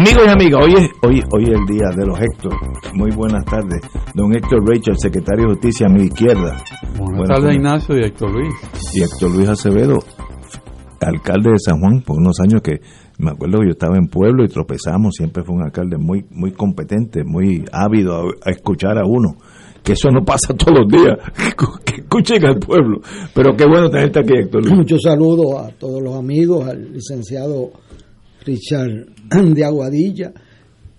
Amigos y amigas, hoy es, hoy, hoy es el día de los Héctor. Muy buenas tardes. Don Héctor Rachel, secretario de Justicia a mi izquierda. Buenas, tardes, Ignacio y Héctor Luis. Y Héctor Luis Acevedo, alcalde de San Juan, por unos años que me acuerdo que yo estaba en pueblo y tropezamos, siempre fue un alcalde muy, muy competente, muy ávido a, escuchar a uno. Que eso no pasa todos los días, que escuchen al pueblo. Pero qué bueno tenerte aquí, Héctor Luis. Muchos saludos a todos los amigos, al licenciado Richard de Aguadilla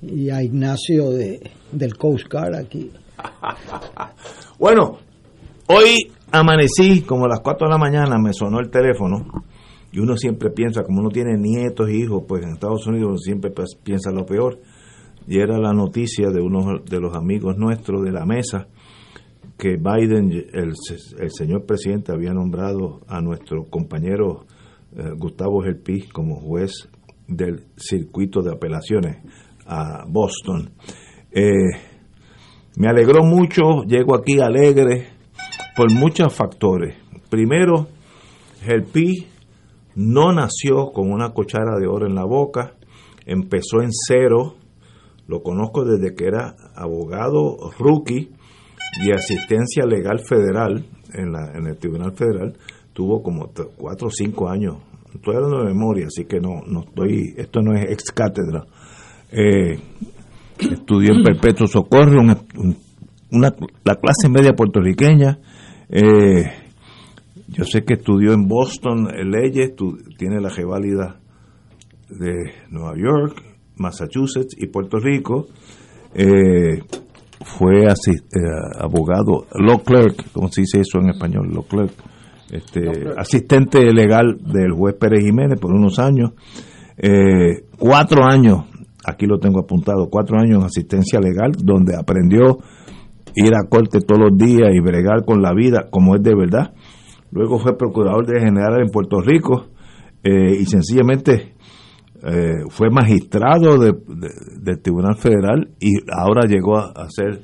y a Ignacio de, del Coast Guard aquí. bueno, hoy amanecí como a las 4 de la mañana, me sonó el teléfono y uno siempre piensa, como uno tiene nietos e hijos, pues en Estados Unidos siempre piensa lo peor. Y era la noticia de uno de los amigos nuestros de la mesa que Biden, el, el señor presidente, había nombrado a nuestro compañero eh, Gustavo Gelpi como juez del circuito de apelaciones a Boston. Eh, me alegró mucho, llego aquí alegre por muchos factores. Primero, el PI no nació con una cuchara de oro en la boca, empezó en cero, lo conozco desde que era abogado rookie y asistencia legal federal en, en el Tribunal Federal, tuvo como cuatro o cinco años estoy hablando de memoria, así que no, no estoy, esto no es ex cátedra. Eh, estudié en Perpetuo Socorro, una, la clase media puertorriqueña. Eh, yo sé que estudió en Boston leyes, tiene la reválida de Nueva York, Massachusetts y Puerto Rico. Eh, fue así, abogado, law clerk, como se dice eso en español, law clerk, este, asistente legal del juez Pérez Jiménez por unos años, eh, cuatro años, aquí lo tengo apuntado, cuatro años en asistencia legal, donde aprendió ir a corte todos los días y bregar con la vida como es de verdad. Luego fue procurador de general en Puerto Rico eh, y sencillamente eh, fue magistrado del Tribunal Federal y ahora llegó a ser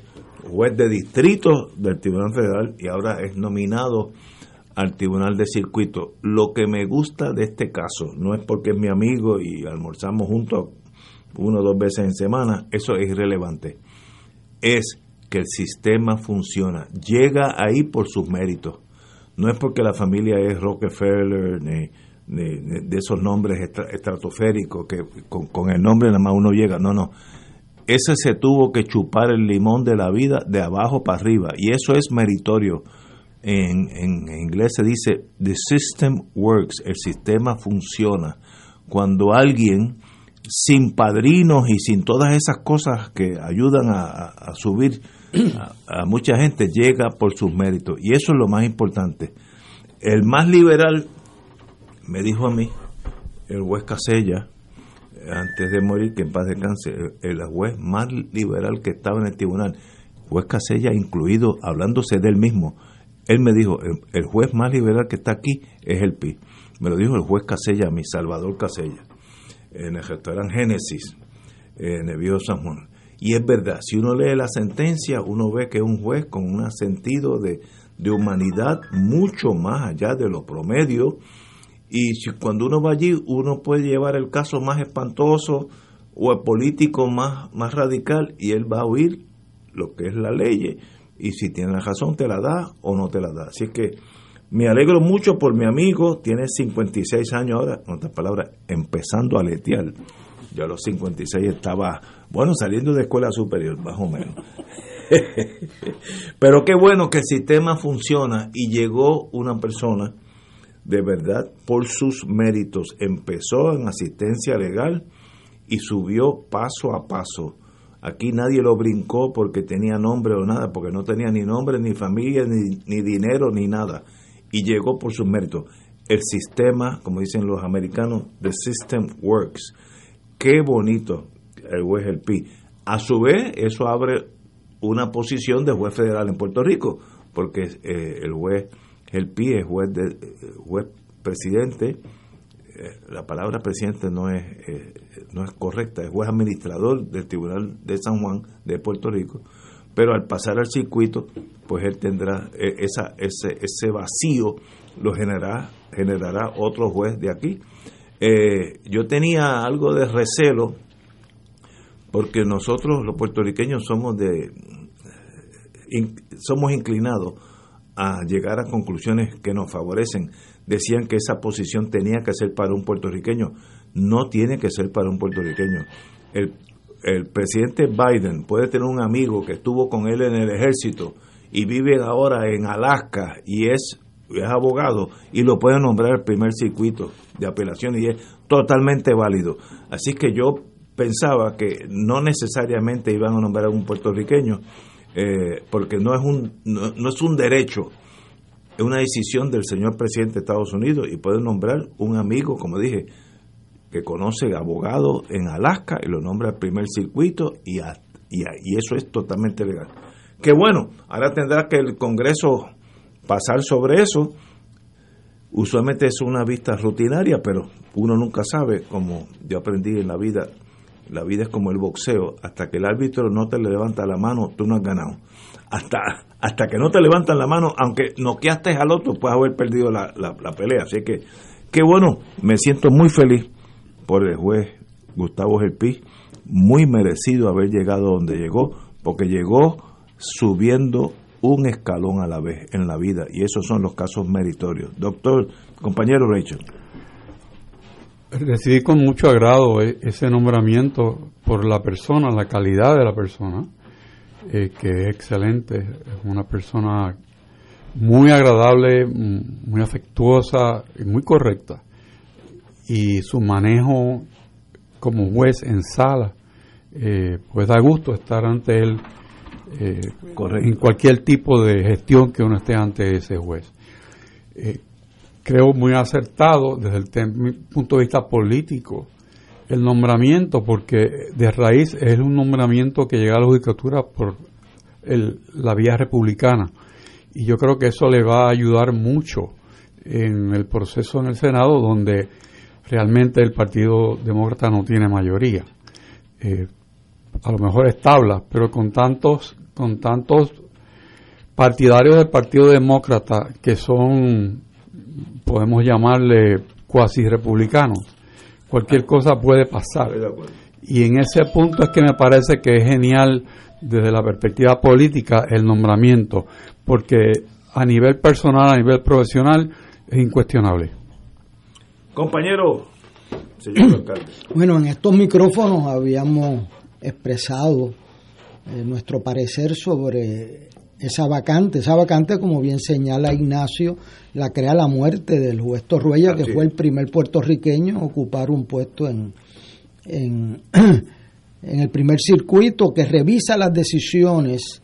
juez de distrito del Tribunal Federal y ahora es nominado al Tribunal de Circuito. Lo que me gusta de este caso no es porque es mi amigo y almorzamos juntos uno o dos veces en semana, eso es irrelevante. Es que el sistema funciona, llega ahí por sus méritos. No es porque la familia es Rockefeller, ni, de esos nombres estratosféricos, que con, con el nombre nada más uno llega. No, no. Ese se tuvo que chupar el limón de la vida de abajo para arriba, y eso es meritorio en, inglés se dice the system works, el sistema funciona. Cuando alguien sin padrinos y sin todas esas cosas que ayudan a, subir a, mucha gente llega por sus méritos y eso es lo más importante. El más liberal me dijo a mí el juez Casella antes de morir que en paz descanse el juez más liberal que estaba en el tribunal juez Casella incluido hablándose de él mismo él me dijo, el, juez más liberal que está aquí es el PI. Me lo dijo el juez Casella, mi Salvador Casella, en el restaurante Génesis, en el San Juan. Y es verdad, si uno lee la sentencia, uno ve que es un juez con un sentido de, humanidad mucho más allá de lo promedio. Y si, cuando uno va allí, uno puede llevar el caso más espantoso o el político más radical y él va a oír lo que es la ley y si tiene la razón te la da o no te la da. Así que Me alegro mucho por mi amigo, tiene 56 años ahora, en otras palabras, empezando a letear. Yo a los 56 estaba, bueno, saliendo de escuela superior, más o menos. Pero qué bueno que el sistema funciona y llegó una persona de verdad por sus méritos. Empezó en asistencia legal y subió paso a paso. Aquí nadie lo brincó porque tenía nombre o nada, porque no tenía ni nombre, ni familia, ni, ni dinero, ni nada. Y llegó por sus méritos. El sistema, como dicen los americanos, the system works. Qué bonito el juez El Pi. A su vez, eso abre una posición de juez federal en Puerto Rico, porque eh, el juez El Pi es juez, de, juez presidente eh, la palabra presidente no es eh, no es correcta, es juez administrador del Tribunal de San Juan de Puerto Rico, pero al pasar al circuito, pues él tendrá eh, esa, ese, ese vacío, lo generará, generará otro juez de aquí. yo tenía algo de recelo, porque nosotros los puertorriqueños somos de somos inclinados a llegar a conclusiones que nos favorecen decían que esa posición tenía que ser para un puertorriqueño. No tiene que ser para un puertorriqueño. El, el presidente Biden puede tener un amigo que estuvo con él en el ejército y vive ahora en Alaska y es, es abogado y lo puede nombrar el primer circuito de apelación y es totalmente válido. Así que yo pensaba que no necesariamente iban a nombrar a un puertorriqueño eh, porque no es un no es un derecho es una decisión del señor presidente de Estados Unidos y puede nombrar un amigo, como dije, que conoce abogado en Alaska y lo nombra al primer circuito y, y, eso es totalmente legal. Que bueno, ahora tendrá que el Congreso pasar sobre eso. Usualmente es una vista rutinaria, pero uno nunca sabe, como yo aprendí en la vida, la vida es como el boxeo, hasta que el árbitro no te levanta la mano, tú no has ganado. Hasta hasta que no te levantan la mano, aunque noqueaste al otro, puedes haber perdido la, pelea. Así que, qué bueno, me siento muy feliz por el juez Gustavo Gelpi, muy merecido haber llegado donde llegó, porque llegó subiendo un escalón a la vez en la vida, y esos son los casos meritorios. Doctor, compañero Rachel. Recibí con mucho agrado e, ese nombramiento por la persona, la calidad de la persona eh, que es excelente, es una persona muy agradable, muy afectuosa y muy correcta. Y su manejo como juez en sala, eh, pues da gusto estar ante él eh, en cualquier tipo de gestión que uno esté ante ese juez. creo muy acertado desde el punto de vista político el nombramiento, porque de raíz es un nombramiento que llega a la judicatura por la vía republicana. Y yo creo que eso le va a ayudar mucho en el proceso en el Senado, donde realmente el Partido Demócrata no tiene mayoría. Eh, a lo mejor es tabla, pero con tantos, con tantos partidarios del Partido Demócrata que son, podemos llamarle cuasi republicanos, cualquier cosa puede pasar. Y en ese punto es que me parece que es genial desde la perspectiva política el nombramiento, porque a nivel personal, a nivel profesional, es incuestionable. Compañero, señor alcalde. Bueno, en estos micrófonos habíamos expresado eh, nuestro parecer sobre esa vacante. Esa vacante, como bien señala Ignacio, la crea la muerte del juez Torruella, que fue el primer puertorriqueño a ocupar un puesto en, en, en el primer circuito que revisa las decisiones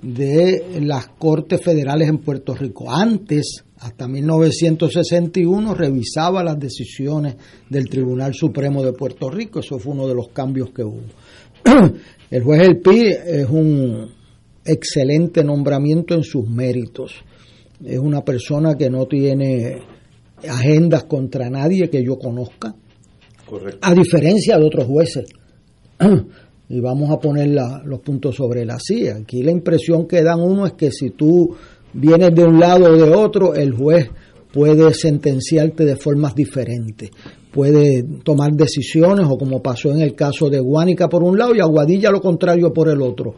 de las Cortes Federales en Puerto Rico. Antes, hasta 1961, revisaba las decisiones del Tribunal Supremo de Puerto Rico. Eso fue uno de los cambios que hubo. El juez El Pi es un excelente nombramiento en sus méritos. Es una persona que no tiene agendas contra nadie que yo conozca. A diferencia de otros jueces. y vamos a poner los puntos sobre la silla. Aquí la impresión que dan uno es que si tú vienes de un lado o de otro, el juez puede sentenciarte de formas diferentes. Puede tomar decisiones, o como pasó en el caso de Guánica por un lado y Aguadilla lo contrario por el otro,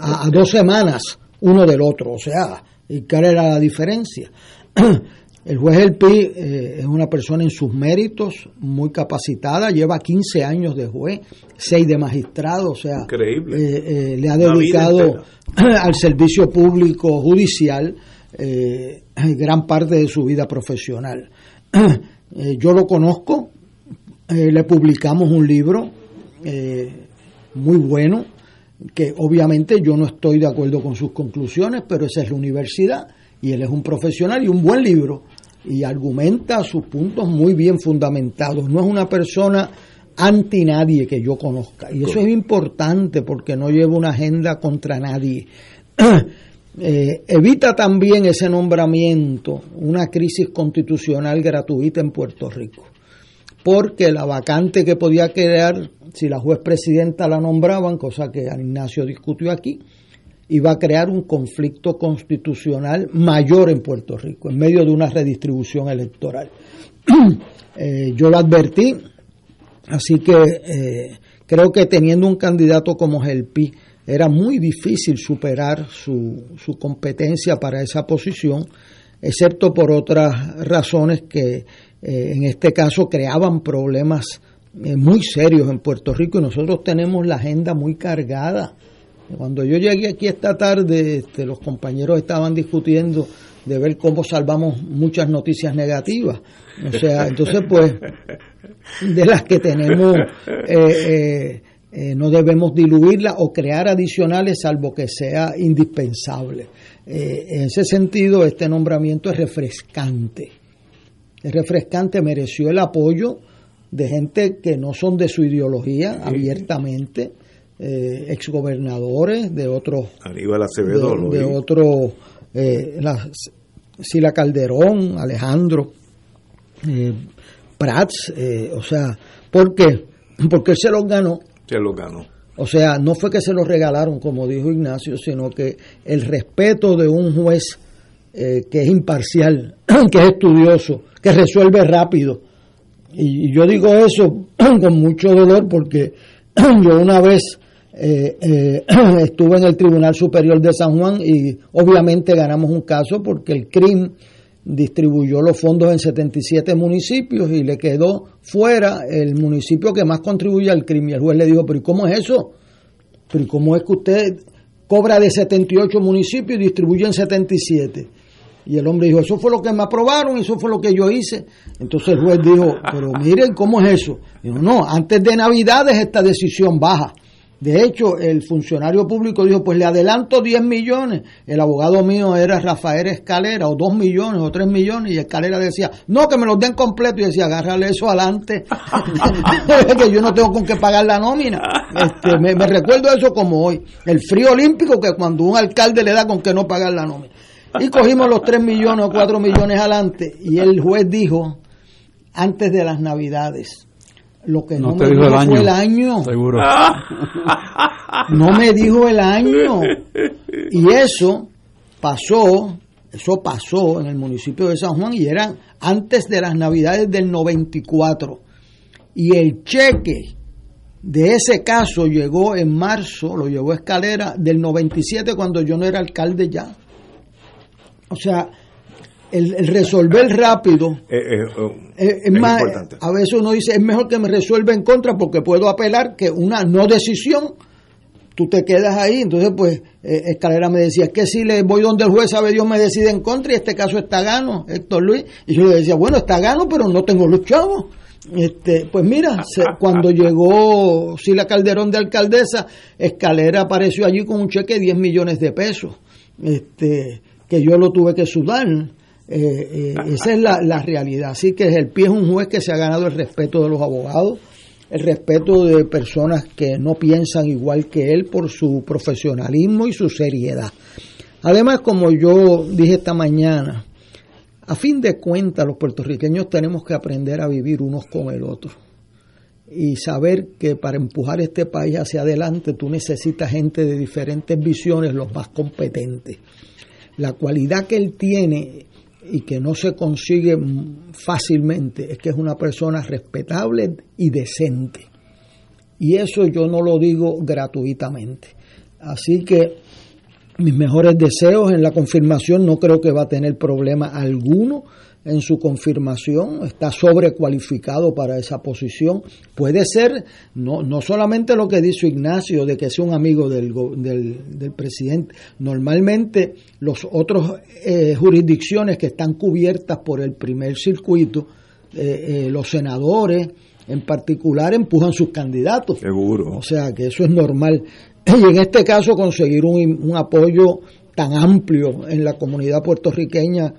a, dos semanas uno del otro. O sea, ¿y cuál era la diferencia? El juez El Pi eh, es una persona en sus méritos, muy capacitada, lleva 15 años de juez, 6 de magistrado, o sea, Increíble. eh, eh, le ha dedicado al servicio público judicial eh, gran parte de su vida profesional. Eh, yo lo conozco, eh, le publicamos un libro eh, muy bueno, que obviamente yo no estoy de acuerdo con sus conclusiones, pero esa es la universidad y él es un profesional y un buen libro y argumenta sus puntos muy bien fundamentados. No es una persona anti nadie que yo conozca y eso es importante porque no lleva una agenda contra nadie. Eh, evita también ese nombramiento una crisis constitucional gratuita en Puerto Rico porque la vacante que podía quedar si la juez presidenta la nombraban, cosa que Ignacio discutió aquí, iba a crear un conflicto constitucional mayor en Puerto Rico, en medio de una redistribución electoral. Eh, yo lo advertí, así que eh, creo que teniendo un candidato como Gelpi, era muy difícil superar su, su competencia para esa posición, excepto por otras razones que eh, en este caso creaban problemas eh, muy serios en Puerto Rico y nosotros tenemos la agenda muy cargada. Cuando yo llegué aquí esta tarde, este, los compañeros estaban discutiendo de ver cómo salvamos muchas noticias negativas. O sea, entonces pues de las que tenemos eh, eh, no debemos diluirlas o crear adicionales salvo que sea indispensable. Eh, en ese sentido, este nombramiento es refrescante. Es refrescante, mereció el apoyo de gente que no son de su ideología abiertamente, eh, exgobernadores de otros Aníbal Acevedo, lo de, de vi. otro, eh, la, Sila Calderón, Alejandro, Prats, eh, o sea, ¿por qué? Porque él se los ganó. Se lo ganó. O sea, no fue que se los regalaron, como dijo Ignacio, sino que el respeto de un juez eh, que es imparcial, que es estudioso, que resuelve rápido. Y, yo digo eso con mucho dolor porque yo una vez eh, eh, estuve en el Tribunal Superior de San Juan y obviamente ganamos un caso porque el CRIM distribuyó los fondos en 77 municipios y le quedó fuera el municipio que más contribuye al CRIM. Y el juez le dijo, pero ¿y cómo es eso? Pero ¿y cómo es que usted cobra de 78 municipios y distribuye en 77? Y el hombre dijo, eso fue lo que me aprobaron, eso fue lo que yo hice. Entonces el juez dijo, pero miren, ¿cómo es eso? Dijo, no, antes de Navidades esta decisión baja. De hecho, el funcionario público dijo, pues le adelanto 10 millones. El abogado mío era Rafael Escalera, o 2 millones, o 3 millones, y Escalera decía, no, que me los den completo. Y decía, agárrale eso adelante, que yo no tengo con qué pagar la nómina. Este, me, recuerdo eso como hoy. El frío olímpico que cuando un alcalde le da con que no pagar la nómina. Y cogimos los 3 millones o 4 millones adelante, y el juez dijo, antes de las Navidades, lo que no, me dijo el dijo fue año. el año. Seguro. No me dijo el año. Y eso pasó, eso pasó en el municipio de San Juan y eran antes de las navidades del 94. Y el cheque de ese caso llegó en marzo, lo llevó a Escalera del 97 cuando yo no era alcalde ya. O sea, el, el resolver rápido Eh, eh, eh, es, es es más, importante. a veces uno dice, es mejor que me resuelva en contra porque puedo apelar que una no decisión, tú te quedas ahí. Entonces, pues, eh, Escalera me decía, es que si le voy donde el juez sabe Dios me decide en contra y este caso está gano, Héctor Luis. Y yo le decía, bueno, está gano, pero no tengo los chavos. Este, pues mira, se- cuando llegó Sila Calderón de alcaldesa, Escalera apareció allí con un cheque de 10 millones de pesos, este, que yo lo tuve que sudar. Eh, eh, esa es la, la realidad. Así que el pie es un juez que se ha ganado el respeto de los abogados, el respeto de personas que no piensan igual que él por su profesionalismo y su seriedad. Además, como yo dije esta mañana, a fin de cuentas los puertorriqueños tenemos que aprender a vivir unos con el otro y saber que para empujar este país hacia adelante tú necesitas gente de diferentes visiones, los más competentes. La cualidad que él tiene y que no se consigue fácilmente es que es una persona respetable y decente. Y eso yo no lo digo gratuitamente. Así que mis mejores deseos en la confirmación, no creo que va a tener problema alguno en su confirmación, está sobrecualificado para esa posición. Puede ser no, no solamente lo que dice Ignacio de que sea un amigo del, del, presidente, normalmente los otros eh, jurisdicciones que están cubiertas por el primer circuito, eh, eh, los senadores en particular empujan sus candidatos. Seguro. O sea que eso es normal. Y en este caso conseguir un, un apoyo tan amplio en la comunidad puertorriqueña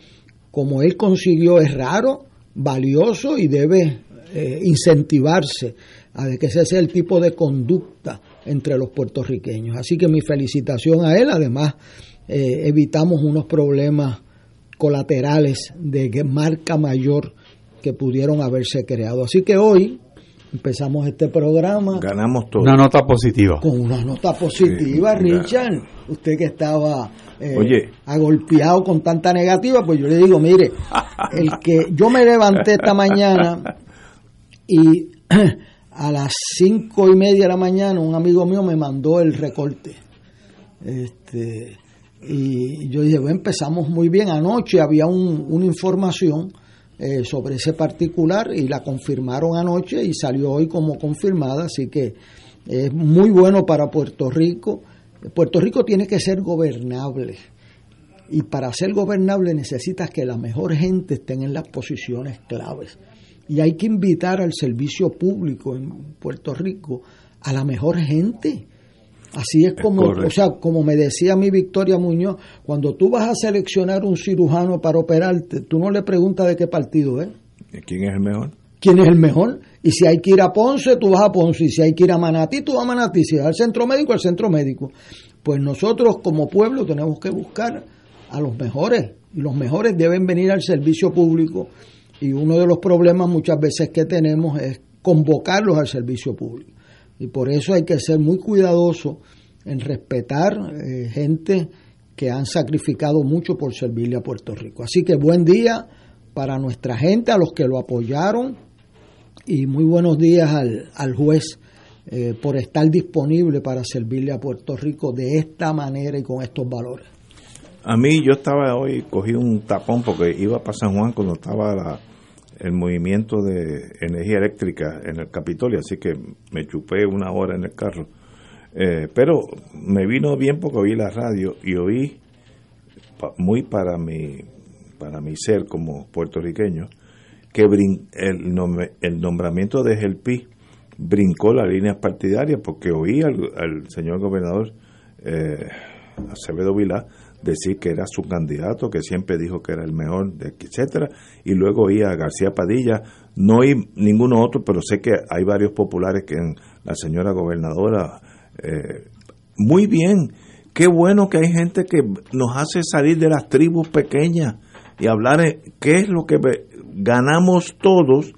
como él consiguió es raro, valioso y debe eh, incentivarse a que ese sea el tipo de conducta entre los puertorriqueños. Así que mi felicitación a él, además eh, evitamos unos problemas colaterales de marca mayor que pudieron haberse creado. Así que hoy empezamos este programa. Ganamos todo. Una nota positiva. Con una nota positiva, Richard. Usted que estaba eh, agolpeado con tanta negativa, pues yo le digo, mire, el que yo me levanté esta mañana y a las cinco y media de la mañana un amigo mío me mandó el recorte. Este, y yo dije, bueno, empezamos muy bien. Anoche había una información eh, sobre ese particular y la confirmaron anoche y salió hoy como confirmada, así que es muy bueno para Puerto Rico. Puerto Rico tiene que ser gobernable y para ser gobernable necesitas que la mejor gente estén en las posiciones claves. Y hay que invitar al servicio público en Puerto Rico a la mejor gente Así es como, o sea, como me decía mi Victoria Muñoz, cuando tú vas a seleccionar un cirujano para operarte, tú no le preguntas de qué partido es. ¿Quién es el mejor? ¿Quién es el mejor? Y si hay que ir a Ponce, tú vas a Ponce. Y si hay que ir a Manatí, tú vas a Manatí. Si vas al centro médico, al centro médico. Pues nosotros como pueblo tenemos que buscar a los mejores. Y los mejores deben venir al servicio público. Y uno de los problemas muchas veces que tenemos es convocarlos al servicio público. Y por eso hay que ser muy cuidadoso en respetar eh, gente que han sacrificado mucho por servirle a Puerto Rico. Así que buen día para nuestra gente, a los que lo apoyaron, y muy buenos días al, al juez eh, por estar disponible para servirle a Puerto Rico de esta manera y con estos valores. A mí yo estaba hoy, cogí un tapón porque iba para San Juan cuando estaba la, el movimiento de energía eléctrica en el Capitolio, así que me chupé una hora en el carro. Eh, pero me vino bien porque oí la radio y oí muy para mi, para mi ser como puertorriqueño que el, el nombramiento de Gelpi brincó las líneas partidarias porque oí al, señor gobernador eh, Acevedo Vilá decir que era su candidato, que siempre dijo que era el mejor, etcétera, y luego oí a García Padilla, no oí ninguno otro, pero sé que hay varios populares que en la señora gobernadora, eh, muy bien, qué bueno que hay gente que nos hace salir de las tribus pequeñas y hablar de qué es lo que ganamos todos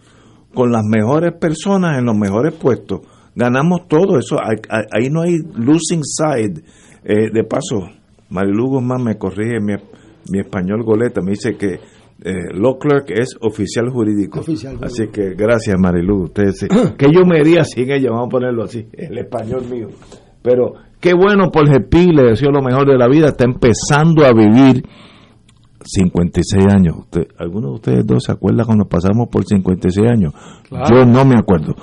con las mejores personas en los mejores puestos. Ganamos todo eso, ahí, no hay losing side. Eh, de paso, Marilu Guzmán me corrige mi, mi español goleta, me dice que eh, law clerk es oficial jurídico. así que gracias Marilu. Ustedes, que yo me haría sin ella, vamos a ponerlo así, el español mío. Pero qué bueno por GP, le deseo lo mejor de la vida, está empezando a vivir 56 años. Usted, ¿Alguno de ustedes dos se acuerda cuando pasamos por 56 años? Yo no me acuerdo.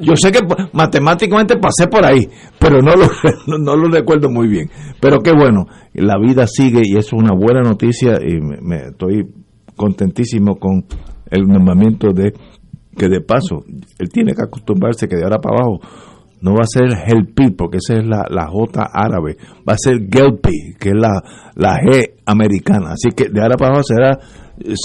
Yo sé que matemáticamente pasé por ahí, pero no lo, no, lo recuerdo muy bien. Pero qué bueno, la vida sigue y es una buena noticia y me, estoy contentísimo con el nombramiento de que de paso él tiene que acostumbrarse que de ahora para abajo no va a ser Helpi, porque esa es la, la J árabe, va a ser Gelpi, que es la, la G americana. Así que de ahora para abajo será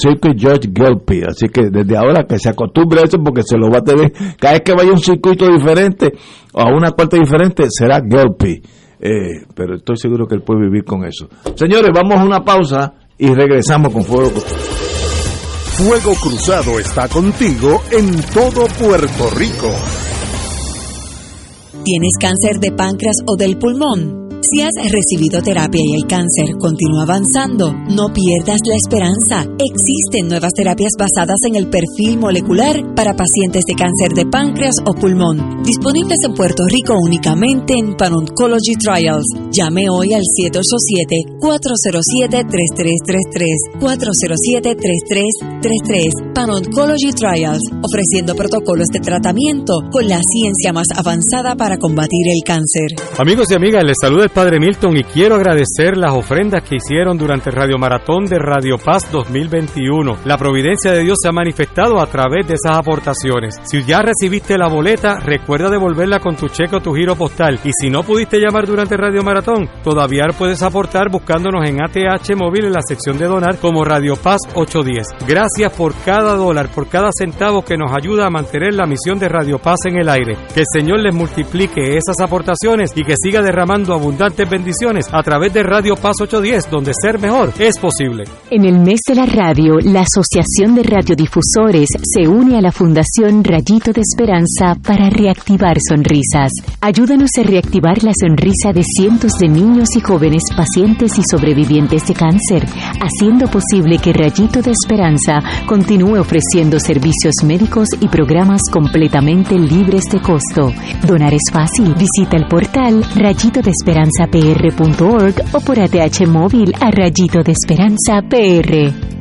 Circuit Judge Gelpi. Así que desde ahora que se acostumbre a eso, porque se lo va a tener, cada vez que vaya a un circuito diferente o a una corte diferente, será Gelpi. Eh, pero estoy seguro que él puede vivir con eso. Señores, vamos a una pausa y regresamos con Fuego. Fuego Cruzado está contigo en todo Puerto Rico. ¿Tienes cáncer de páncreas o del pulmón? Si has recibido terapia y el cáncer continúa avanzando, no pierdas la esperanza. Existen nuevas terapias basadas en el perfil molecular para pacientes de cáncer de páncreas o pulmón, disponibles en Puerto Rico únicamente en Pan Oncology Trials. Llame hoy al 787-407-3333, 407-3333, Pan Oncology Trials, ofreciendo protocolos de tratamiento con la ciencia más avanzada para combatir el cáncer. Amigos y amigas, les saluda Padre Milton y quiero agradecer las ofrendas que hicieron durante Radio Maratón de Radio Paz 2021. La providencia de Dios se ha manifestado a través de esas aportaciones. Si ya recibiste la boleta, recuerda devolverla con tu cheque o tu giro postal. Y si no pudiste llamar durante Radio Maratón, todavía puedes aportar buscándonos en ATH Móvil en la sección de donar como Radio Paz 810. Gracias por cada dólar, por cada centavo que nos ayuda a mantener la misión de Radio Paz en el aire. Que el Señor les multiplique esas aportaciones y que siga derramando bendiciones a través de Radio Paz 810, donde ser mejor es posible. En el mes de la radio, la Asociación de Radiodifusores se une a la Fundación Rayito de Esperanza para reactivar sonrisas. Ayúdanos a reactivar la sonrisa de cientos de niños y jóvenes pacientes y sobrevivientes de cáncer, haciendo posible que Rayito de Esperanza continúe ofreciendo servicios médicos y programas completamente libres de costo. Donar es fácil. Visita el portal rayitodesperanzapr.org o por ATH móvil a Rayito de Esperanza PR.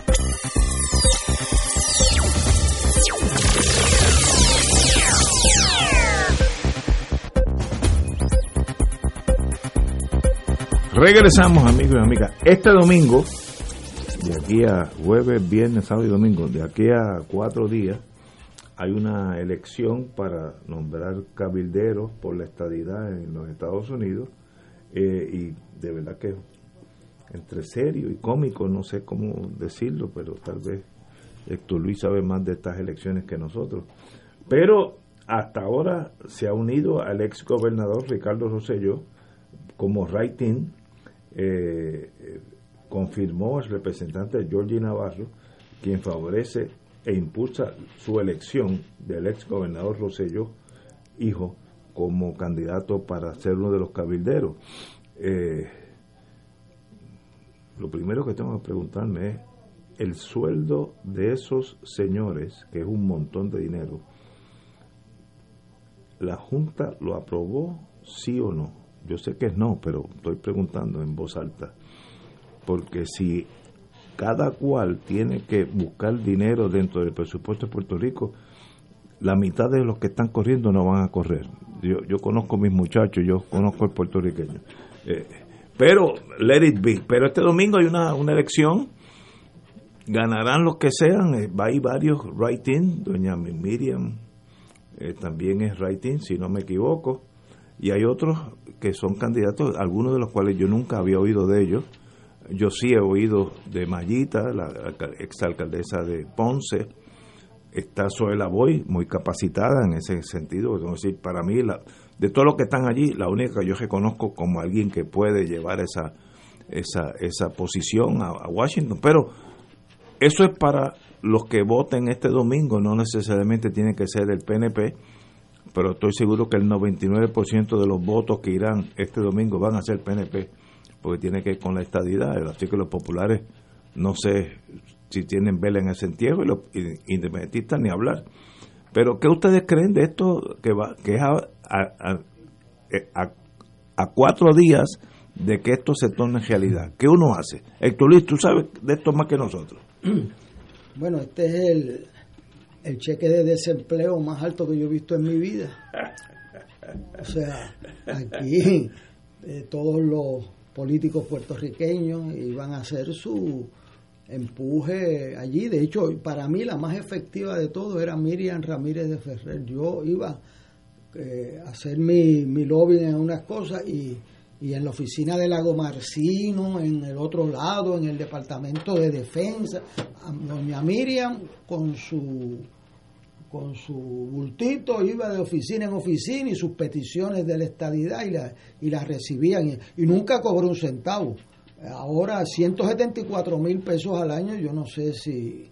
Regresamos, amigos y amigas. Este domingo, de aquí a jueves, viernes, sábado y domingo, de aquí a cuatro días, hay una elección para nombrar cabilderos por la estadidad en los Estados Unidos. Eh, y de verdad que entre serio y cómico, no sé cómo decirlo, pero tal vez Héctor Luis sabe más de estas elecciones que nosotros. Pero hasta ahora se ha unido al ex gobernador Ricardo Rosselló como writing, eh, confirmó el representante Georgie Navarro, quien favorece e impulsa su elección del ex gobernador Rosselló, hijo, como candidato para ser uno de los cabilderos. Eh, lo primero que tengo que preguntarme es el sueldo de esos señores, que es un montón de dinero, ¿la Junta lo aprobó sí o no? Yo sé que no, pero estoy preguntando en voz alta. Porque si cada cual tiene que buscar dinero dentro del presupuesto de Puerto Rico, la mitad de los que están corriendo no van a correr. Yo, yo conozco a mis muchachos, yo conozco al puertorriqueño. Eh, pero, let it be. Pero este domingo hay una, una elección. Ganarán los que sean. Eh, hay varios writing. Doña Miriam eh, también es writing, si no me equivoco. Y hay otros que son candidatos, algunos de los cuales yo nunca había oído de ellos. Yo sí he oído de Mayita, la exalcaldesa de Ponce. Está Zoela Boy, muy capacitada en ese sentido. Es decir, para mí la, de todos los que están allí, la única que yo reconozco como alguien que puede llevar esa, esa, esa posición a, Washington. Pero eso es para los que voten este domingo, no necesariamente tiene que ser del PNP, pero estoy seguro que el 99% de los votos que irán este domingo van a ser PNP, porque tiene que ir con la estadidad. Así que los populares, no sé si tienen vela en ese entierro, y los independentistas ni hablar. Pero ¿qué ustedes creen de esto que, va, que es a, a, a, cuatro días de que esto se torne realidad? ¿Qué uno hace? Héctor Luis, tú sabes de esto más que nosotros. Bueno, este es el, el cheque de desempleo más alto que yo he visto en mi vida. O sea, aquí eh, todos los políticos puertorriqueños iban a hacer su empuje allí. De hecho, para mí la más efectiva de todo era Miriam Ramírez de Ferrer. Yo iba eh, a hacer mi, mi lobby en unas cosas y, y en la oficina de Lago Marcino, en el otro lado, en el departamento de defensa, doña Miriam con su con su bultito iba de oficina en oficina y sus peticiones de la estadidad y, la, y las recibían y, y nunca cobró un centavo. Ahora 174 mil pesos al año, yo no sé si,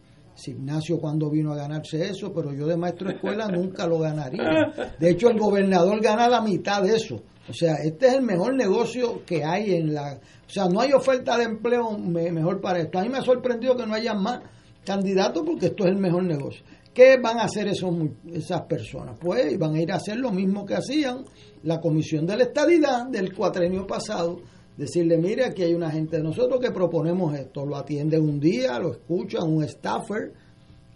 Ignacio cuando vino a ganarse eso, pero yo de maestro de escuela nunca lo ganaría. De hecho, el gobernador gana la mitad de eso. O sea, este es el mejor negocio que hay en la... O sea, no hay oferta de empleo mejor para esto. A mí me ha sorprendido que no haya más candidatos porque esto es el mejor negocio. ¿Qué van a hacer esos, esas personas? Pues van a ir a hacer lo mismo que hacían la Comisión de la Estadidad del cuatrenio pasado. Decirle, mire, aquí hay una gente de nosotros que proponemos esto. Lo atienden un día, lo escuchan un staffer.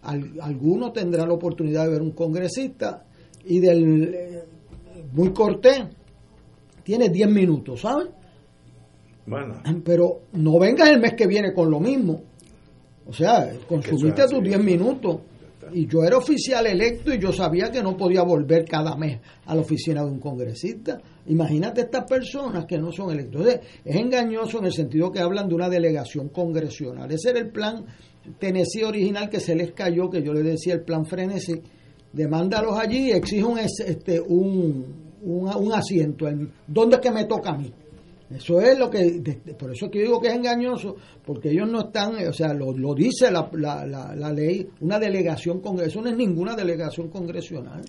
Al, alguno tendrá la oportunidad de ver un congresista y del eh, muy cortés tiene 10 minutos, ¿sabes? Bueno. Pero no vengas el mes que viene con lo mismo. O sea, consumiste tus 10 minutos. Y yo era oficial electo y yo sabía que no podía volver cada mes a la oficina de un congresista. Imagínate estas personas que no son electos. Es engañoso en el sentido que hablan de una delegación congresional. Ese era el plan Tennessee original que se les cayó, que yo le decía el plan Frenesí. Demándalos allí y exige un, este, un, un, un asiento. En, ¿Dónde es que me toca a mí? Eso es lo que, por eso que digo que es engañoso, porque ellos no están, o sea, lo, lo dice la, la, la, la, ley, una delegación congresional, no es ninguna delegación congresional.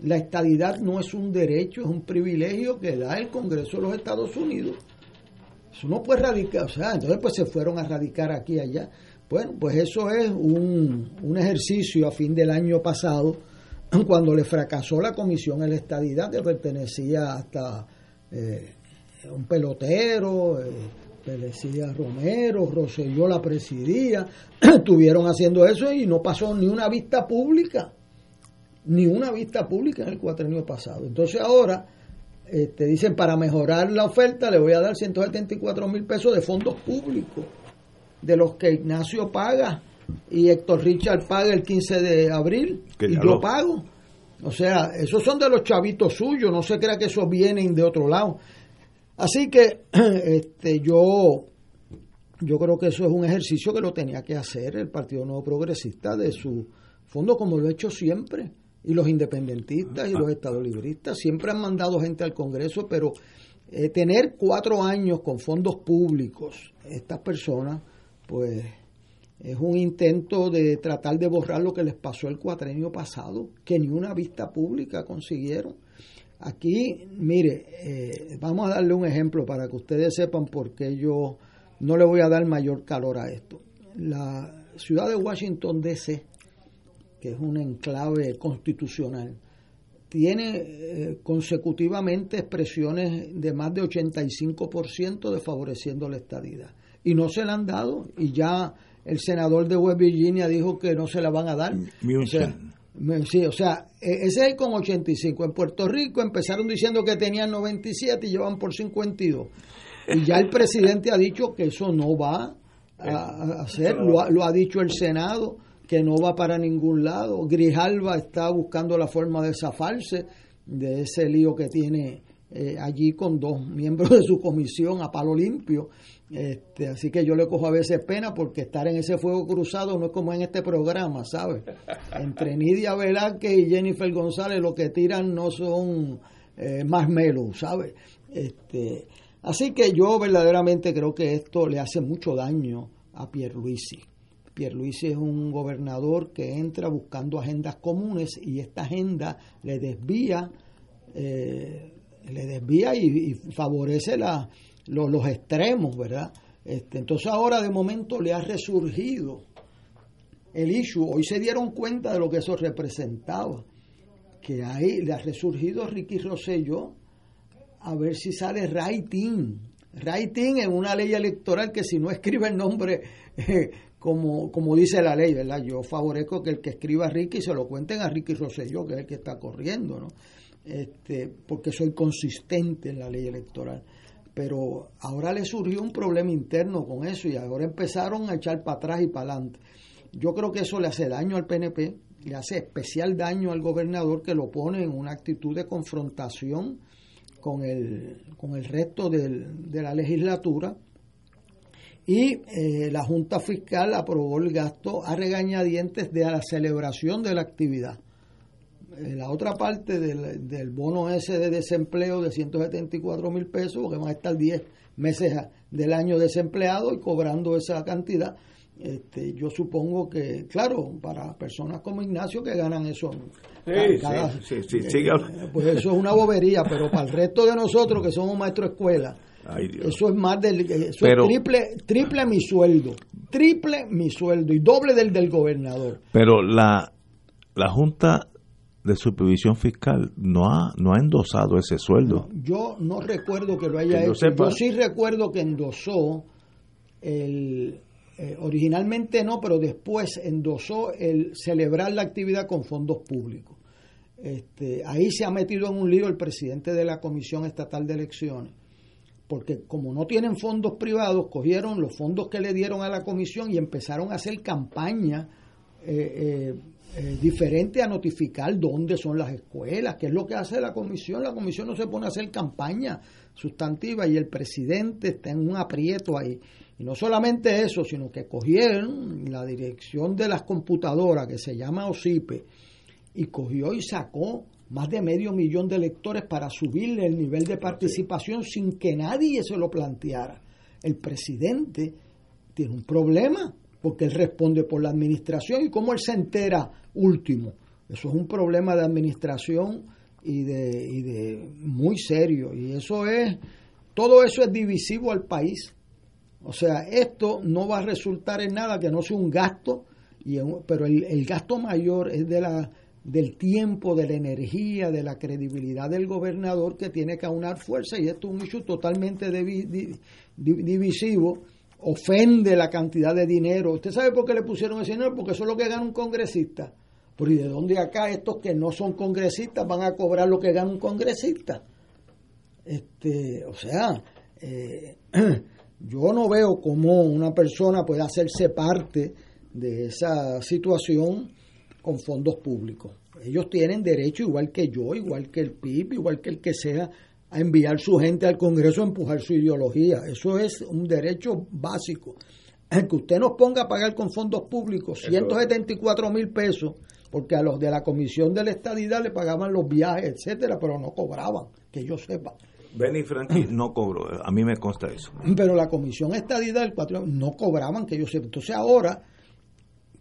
La estadidad no es un derecho, es un privilegio que da el Congreso de los Estados Unidos. Eso no puede radicar, o sea, entonces pues se fueron a radicar aquí y allá. Bueno, pues eso es un, un ejercicio a fin del año pasado, cuando le fracasó la comisión en la estadidad que pertenecía hasta... Eh, un pelotero, eh, decía Romero, Roselló la presidía, estuvieron haciendo eso y no pasó ni una vista pública, ni una vista pública en el cuatrenio pasado. Entonces ahora te este, dicen, para mejorar la oferta le voy a dar 174 mil pesos de fondos públicos, de los que Ignacio paga y Héctor Richard paga el 15 de abril y yo lo... pago. O sea, esos son de los chavitos suyos, no se crea que esos vienen de otro lado. Así que este, yo, yo creo que eso es un ejercicio que lo tenía que hacer el Partido Nuevo Progresista de su fondo, como lo ha hecho siempre. Y los independentistas y los estadolibristas siempre han mandado gente al Congreso, pero eh, tener cuatro años con fondos públicos, estas personas, pues es un intento de tratar de borrar lo que les pasó el cuatrenio pasado, que ni una vista pública consiguieron. Aquí, mire, eh, vamos a darle un ejemplo para que ustedes sepan por qué yo no le voy a dar mayor calor a esto. La ciudad de Washington, D.C., que es un enclave constitucional, tiene eh, consecutivamente expresiones de más de 85% de favoreciendo la estadidad. Y no se la han dado, y ya el senador de West Virginia dijo que no se la van a dar. O sea, Sí, o sea, e, ese es con 85. En Puerto Rico empezaron diciendo que tenían 97 y llevan por 52. Y ya el presidente ha dicho que eso no va a, hacer, lo ha, lo ha dicho el Senado, que no va para ningún lado. Grijalva está buscando la forma de zafarse de ese lío que tiene eh, allí con dos miembros de su comisión a palo limpio. Este, así que yo le cojo a veces pena porque estar en ese fuego cruzado no es como en este programa, ¿sabes? Entre Nidia Velázquez y Jennifer González lo que tiran no son eh, más melo, ¿sabes? Este, así que yo verdaderamente creo que esto le hace mucho daño a Pierluisi. Pierluisi es un gobernador que entra buscando agendas comunes y esta agenda le desvía eh, le desvía y, favorece la, los, extremos, ¿verdad? Este, entonces ahora de momento le ha resurgido el issue. Hoy se dieron cuenta de lo que eso representaba. Que ahí le ha resurgido Ricky Rosselló a ver si sale rating Writing en una ley electoral que si no escribe el nombre eh, como, como dice la ley, ¿verdad? Yo favorezco que el que escriba Ricky se lo cuenten a Ricky Rosselló, que es el que está corriendo, ¿no? Este, porque soy consistente en la ley electoral. Pero ahora le surgió un problema interno con eso y ahora empezaron a echar para atrás y para adelante. Yo creo que eso le hace daño al PNP, le hace especial daño al gobernador que lo pone en una actitud de confrontación con el, con el resto de la legislatura. Y eh, la Junta Fiscal aprobó el gasto a regañadientes de la celebración de la actividad. Eh, la otra parte del, del, bono ese de desempleo de 174 mil pesos, porque van a estar 10 meses del año desempleado y cobrando esa cantidad, este, yo supongo que, claro, para personas como Ignacio que ganan eso, sí, sí, sí, eh, pues eso es una bobería, pero para el resto de nosotros que somos maestros de escuela, eso es más del, eso es triple, triple mi sueldo, triple mi sueldo y doble del del gobernador. Pero la, la Junta de Supervisión Fiscal no ha, no ha endosado ese sueldo. yo no recuerdo que lo haya hecho. Yo sí recuerdo que endosó el eh, originalmente no, pero después endosó el celebrar la actividad con fondos públicos. Este, ahí se ha metido en un lío el presidente de la Comisión Estatal de Elecciones, porque como no tienen fondos privados, cogieron los fondos que le dieron a la comisión y empezaron a hacer campaña eh, eh, diferente a notificar dónde son las escuelas, qué es lo que hace la comisión. La comisión no se pone a hacer campaña sustantiva y el presidente está en un aprieto ahí. Y no solamente eso, sino que cogieron la dirección de las computadoras que se llama OSIPE y cogió y sacó más de medio millón de lectores para subirle el nivel de participación sin que nadie se lo planteara. El presidente tiene un problema porque él responde por la administración y cómo él se entera último. Eso es un problema de administración y de, y de muy serio y eso es todo eso es divisivo al país o sea, esto no va a resultar en nada que no sea un gasto, y pero el, gasto mayor es de la, del tiempo, de la energía, de la credibilidad del gobernador que tiene que aunar fuerza y esto es un hecho totalmente divisivo, ofende la cantidad de dinero. ¿Usted sabe por qué le pusieron ese dinero? Porque eso es lo que gana un congresista. Pero ¿y de dónde acá estos que no son congresistas van a cobrar lo que gana un congresista? Este, o sea, eh, Yo no veo cómo una persona puede hacerse parte de esa situación con fondos públicos. Ellos tienen derecho, igual que yo, igual que el PIB, igual que el que sea, a enviar su gente al Congreso a empujar su ideología. Eso es un derecho básico. El que usted nos ponga a pagar con fondos públicos 174 mil pesos, porque a los de la Comisión de la Estadidad le pagaban los viajes, etcétera, pero no cobraban, que yo sepa. Benny Franklin no cobró, a mí me consta eso. Pero la comisión estadidad del 4 no cobraban, que yo sé. Entonces ahora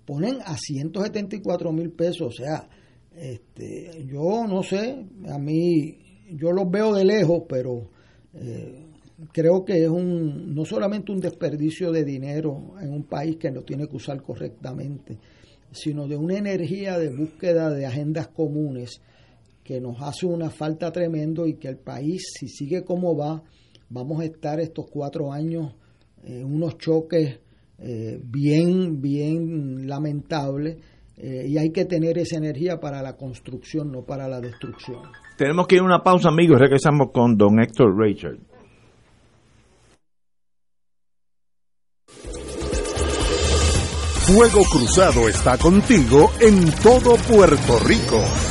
ponen a 174 mil pesos, o sea, este, yo no sé, a mí, yo los veo de lejos, pero eh, creo que es un, no solamente un desperdicio de dinero en un país que lo tiene que usar correctamente, sino de una energía de búsqueda de agendas comunes que nos hace una falta tremendo y que el país, si sigue como va, vamos a estar estos cuatro años en unos choques eh, bien, bien lamentables eh, y hay que tener esa energía para la construcción, no para la destrucción. Tenemos que ir a una pausa, amigos. Regresamos con don Héctor Richard. Fuego Cruzado está contigo en todo Puerto Rico.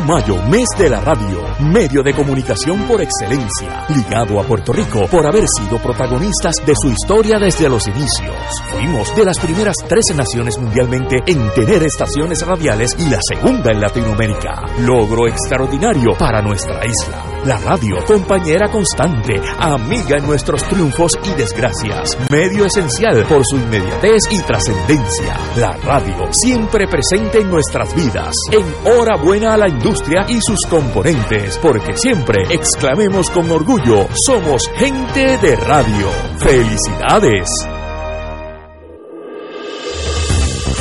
mayo, mes de la radio, medio de comunicación por excelencia, ligado a Puerto Rico por haber sido protagonistas de su historia desde los inicios. Fuimos de las primeras 13 naciones mundialmente en tener estaciones radiales y la segunda en Latinoamérica. Logro extraordinario para nuestra isla. La radio, compañera constante, amiga en nuestros triunfos y desgracias, medio esencial por su inmediatez y trascendencia. La radio, siempre presente en nuestras vidas. En hora buena a la industria y sus componentes, porque siempre exclamemos con orgullo, somos gente de radio. ¡Felicidades!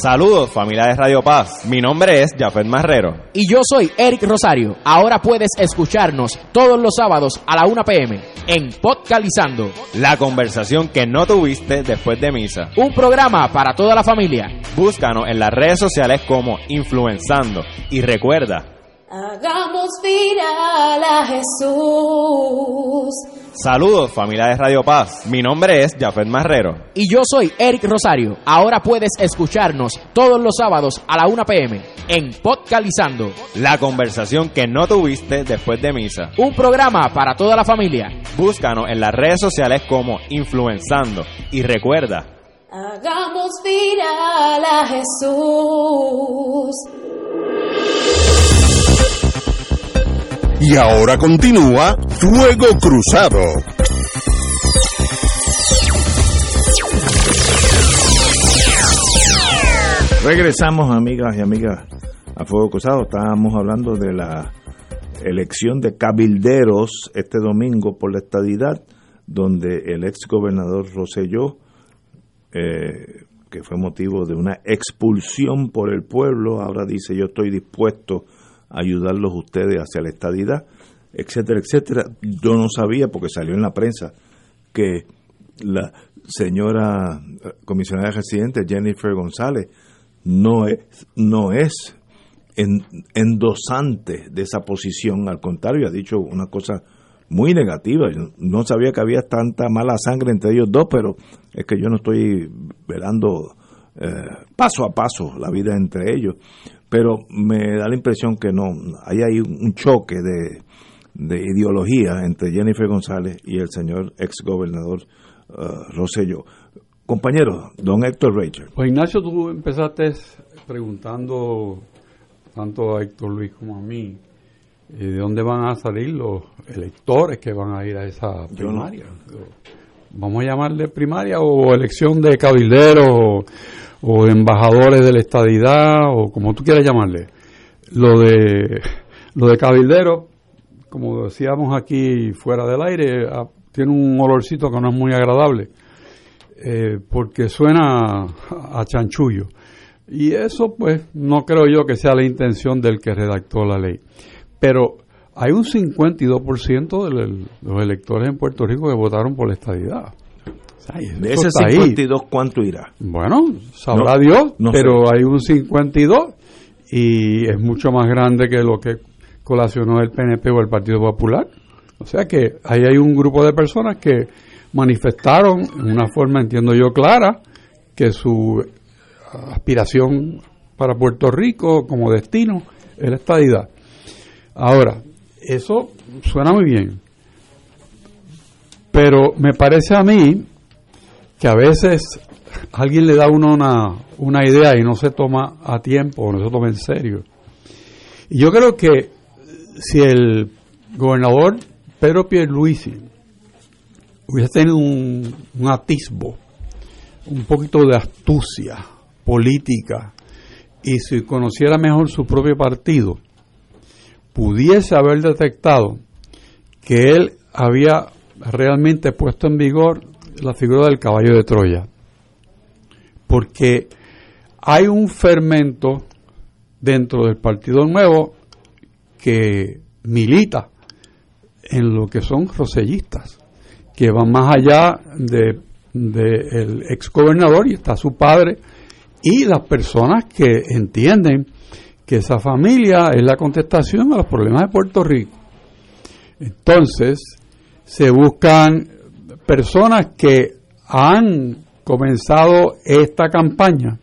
Saludos familia de Radio Paz, mi nombre es Jafet Marrero. Y yo soy Eric Rosario. Ahora puedes escucharnos todos los sábados a la 1 pm en Podcalizando. La conversación que no tuviste después de misa. Un programa para toda la familia. Búscanos en las redes sociales como Influenzando. Y recuerda, Hagamos viral a Jesús. Saludos familia de Radio Paz, mi nombre es Jafet Marrero. Y yo soy Eric Rosario. Ahora puedes escucharnos todos los sábados a la 1 pm en Podcalizando. La conversación que no tuviste después de misa. Un programa para toda la familia. Búscanos en las redes sociales como Influenzando. Y recuerda, Hagamos viral a Jesús. Y ahora continúa Fuego Cruzado. Regresamos, amigas y amigas, a Fuego Cruzado. Estábamos hablando de la elección de cabilderos este domingo por la estadidad, donde el ex gobernador Roselló, eh, que fue motivo de una expulsión por el pueblo, ahora dice yo estoy dispuesto ayudarlos ustedes hacia la estadidad, etcétera, etcétera. Yo no sabía porque salió en la prensa que la señora comisionada residente Jennifer González no es, no es en, endosante de esa posición, al contrario, ha dicho una cosa muy negativa. No sabía que había tanta mala sangre entre ellos dos, pero es que yo no estoy velando eh, paso a paso la vida entre ellos. Pero me da la impresión que no, hay ahí un choque de, de ideología entre Jennifer González y el señor ex gobernador uh, Rosselló. Compañero, don Héctor Rachel. Pues Ignacio, tú empezaste preguntando tanto a Héctor Luis como a mí, eh, ¿de dónde van a salir los electores que van a ir a esa primaria? No. Vamos a llamarle primaria o elección de cabilderos o, embajadores de la estadidad o como tú quieras llamarle. Lo de lo de cabilderos, como decíamos aquí fuera del aire, a, tiene un olorcito que no es muy agradable eh, porque suena a chanchullo. Y eso, pues, no creo yo que sea la intención del que redactó la ley. Pero hay un 52% de los electores en Puerto Rico que votaron por la estadidad. De ese 52, ahí. ¿cuánto irá? Bueno, sabrá no, Dios, no pero sé. hay un 52 y es mucho más grande que lo que colacionó el PNP o el Partido Popular. O sea que ahí hay un grupo de personas que manifestaron en una forma, entiendo yo, clara, que su aspiración para Puerto Rico como destino es la estadidad. Ahora, eso suena muy bien, pero me parece a mí que a veces alguien le da a uno una, una idea y no se toma a tiempo o no se toma en serio. Y yo creo que si el gobernador Pedro Pierluisi hubiese tenido un, un atisbo, un poquito de astucia política y si conociera mejor su propio partido, pudiese haber detectado que él había realmente puesto en vigor la figura del caballo de Troya. Porque hay un fermento dentro del Partido Nuevo que milita en lo que son rosellistas, que van más allá de, de el ex gobernador y está su padre y las personas que entienden que esa familia es la contestación a los problemas de Puerto Rico. Entonces, se buscan personas que han comenzado esta campaña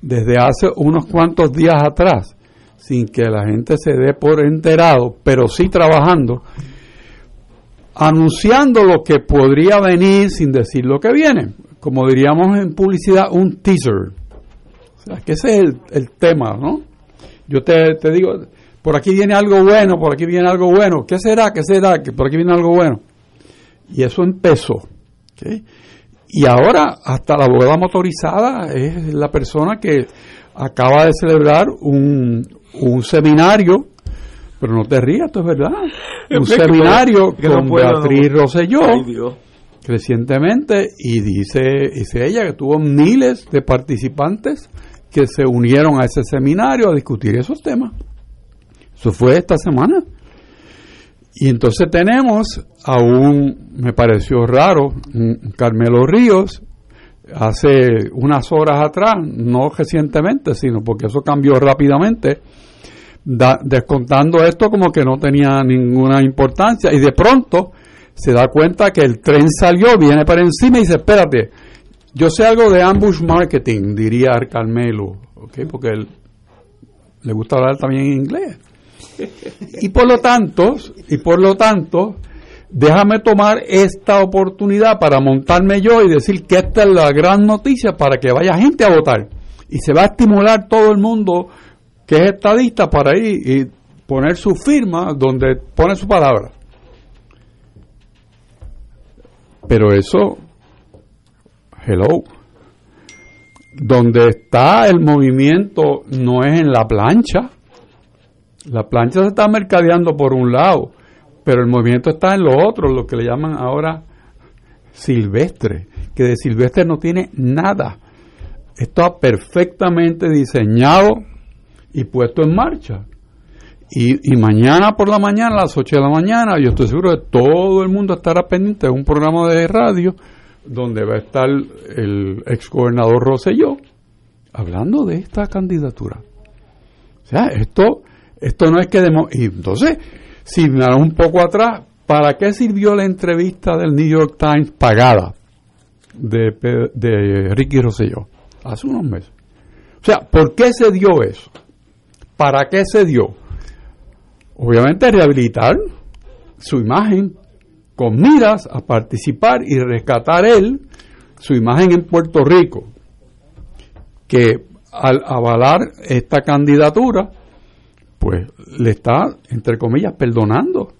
desde hace unos cuantos días atrás, sin que la gente se dé por enterado, pero sí trabajando, anunciando lo que podría venir sin decir lo que viene. Como diríamos en publicidad, un teaser. O sea, que ese es el, el tema, ¿no? Yo te, te digo, por aquí viene algo bueno, por aquí viene algo bueno. ¿Qué será? ¿Qué será? Que por aquí viene algo bueno. Y eso empezó. ¿ok? Y ahora hasta la abogada motorizada es la persona que acaba de celebrar un, un seminario, pero no te rías, esto es verdad, un Es seminario que no con puedo, no Beatriz puedo. Rosselló Ay, recientemente y dice, dice ella que tuvo miles de participantes que se unieron a ese seminario a discutir esos temas. Eso fue esta semana. Y entonces tenemos a un, me pareció raro, Carmelo Ríos, hace unas horas atrás, no recientemente, sino porque eso cambió rápidamente, da- descontando esto como que no tenía ninguna importancia y de pronto se da cuenta que el tren salió, viene para encima y dice, espérate, yo sé algo de ambush marketing, diría Carmelo, porque él le gusta hablar también inglés. Y por lo tanto, y por lo tanto, déjame tomar esta oportunidad para montarme yo y decir que esta es la gran noticia para que vaya gente a votar. Y se va a estimular todo el mundo que es estadista para ir y poner su firma donde pone su palabra. Pero eso, hello, donde está el movimiento no es en la plancha. La plancha se está mercadeando por un lado, pero el movimiento está en lo otro, lo que le llaman ahora silvestre, que de silvestre no tiene nada. Está perfectamente diseñado y puesto en marcha. Y, mañana por la mañana, a las 8 de la mañana, yo estoy seguro que todo el mundo estará pendiente de un programa de radio donde va a estar el ex gobernador Rosselló hablando de esta candidatura. O sea, esto, esto no es que... demo- y entonces, si me un poco atrás, ¿para qué sirvió la entrevista del New York Times pagada de, de Ricky Rosselló? Hace unos meses. O sea, ¿por qué se dio eso? ¿Para qué se dio? Obviamente rehabilitar su imagen con miras a participar y rescatar él su imagen en Puerto Rico, que al avalar esta candidatura, pues le está, entre comillas, perdonando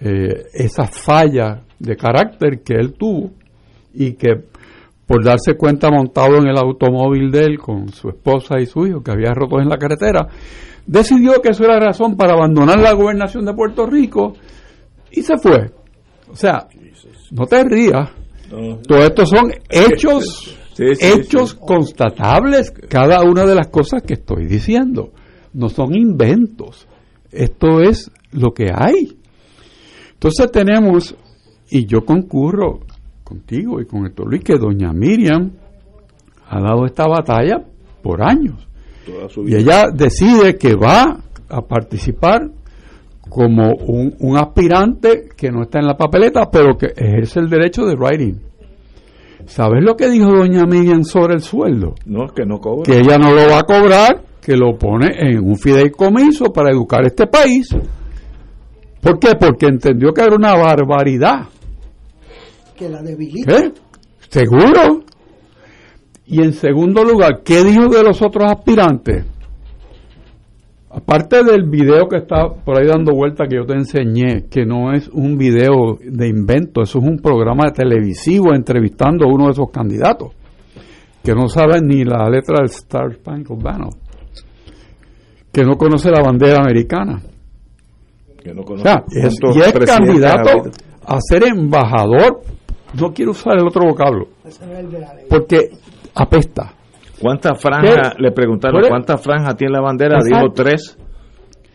eh, esa falla de carácter que él tuvo y que por darse cuenta montado en el automóvil de él con su esposa y su hijo que había roto en la carretera, decidió que eso era razón para abandonar la gobernación de Puerto Rico y se fue. O sea, no te rías. Todo esto son hechos, Sí, sí, hechos sí. constatables, cada una de las cosas que estoy diciendo. No son inventos. Esto es lo que hay. Entonces tenemos, y yo concurro contigo y con Héctor Luis, que doña Miriam ha dado esta batalla por años. Toda su Y ella decide que va a participar como un, un aspirante que no está en la papeleta, pero que ejerce el derecho de writing. ¿Sabes lo que dijo doña Miriam sobre el sueldo? No, que no cobra. Que ella no lo va a cobrar, que lo pone en un fideicomiso para educar este país. ¿Por qué? Porque entendió que era una barbaridad. que la debilita. ¿Qué? ¿Seguro? Y en segundo lugar, ¿qué dijo de los otros aspirantes? Aparte del video que está por ahí dando vuelta que yo te enseñé, que no es un video de invento, eso es un programa televisivo entrevistando a uno de esos candidatos, que no sabe ni la letra del Star Spangled Banner, que no conoce la bandera americana. Que no O sea, es- y es candidato a ser embajador, no quiero usar el otro vocablo, porque apesta. ¿Cuántas franjas? Le preguntaron. ¿cuántas franjas tiene la bandera? Exacto. Dijo tres.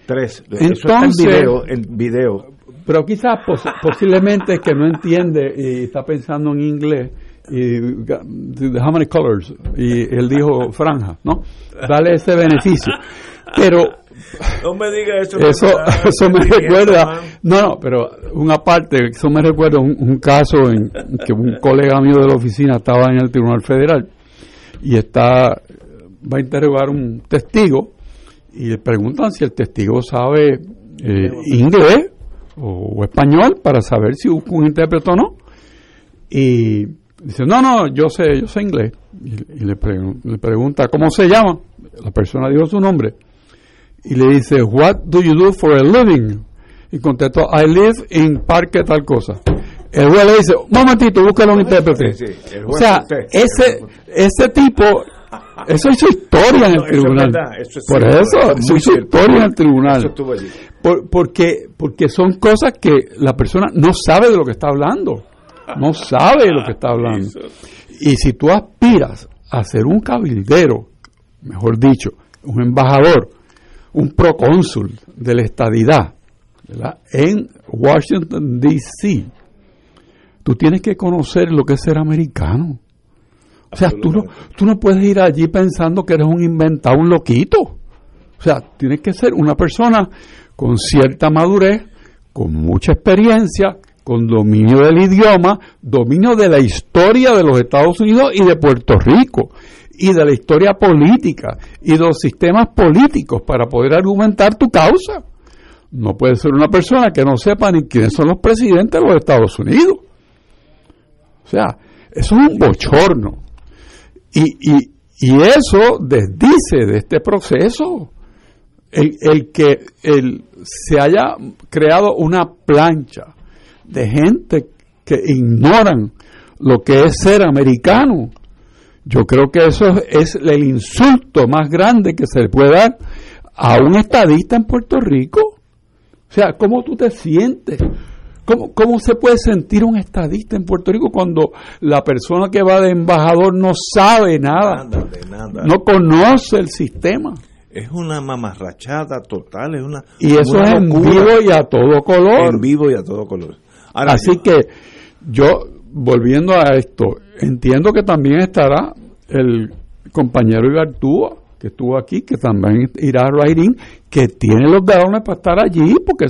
Tres. Eso Entonces- está en video. En video. Pero quizás pos- posiblemente es que no entiende y está pensando en inglés y how many colors y él dijo franja, ¿no? Dale ese beneficio. Pero No me diga eso. eso me recuerda no no pero una parte eso me recuerda un, un caso en que un colega mío de la oficina estaba en el Tribunal Federal y está va a interrogar un testigo y le preguntan si el testigo sabe eh, inglés o, español para saber si busca un intérprete o no. Y dice, no, no, yo sé, yo sé inglés. Y, le, le pregunta, ¿cómo se llama? La persona dijo su nombre. Y le dice, what do you do for a living? Y contestó, I live in parque tal cosa. El juez le dice, un momentito, búscalo un intérprete. o sea, ese, ese tipo, eso hizo historia en el tribunal. Por eso, eso hizo historia en el tribunal. porque, porque son cosas que la persona no sabe de lo que está hablando. No sabe de lo que está hablando. Y si tú aspiras a ser un cabildero, mejor dicho, un embajador, un procónsul de la estadidad en Washington, D.C., tú tienes que conocer lo que es ser americano. O sea, tú no, tú no puedes ir allí pensando que eres un inventado, un loquito. O sea, tienes que ser una persona con cierta madurez, con mucha experiencia, con dominio del idioma, dominio de la historia de los Estados Unidos y de Puerto Rico, y de la historia política y de los sistemas políticos para poder argumentar tu causa. No puede ser una persona que no sepa ni quiénes son los presidentes de los Estados Unidos. O sea, eso es un bochorno. Y, y, y eso desdice de este proceso el, el que el, se haya creado una plancha de gente que ignoran lo que es ser americano. Yo creo que eso es el insulto más grande que se le puede dar a un estadista en Puerto Rico. O sea, ¿cómo tú te sientes? ¿Cómo, ¿Cómo se puede sentir un estadista en Puerto Rico cuando la persona que va de embajador no sabe nada, no conoce el sistema? Es una mamarrachada total, es una... Y eso es en vivo y a todo color. En vivo y a todo color. Así que yo, volviendo a esto, entiendo que también estará el compañero Igartúa, que estuvo aquí, que también irá a Rairín, que tiene los galones para estar allí, porque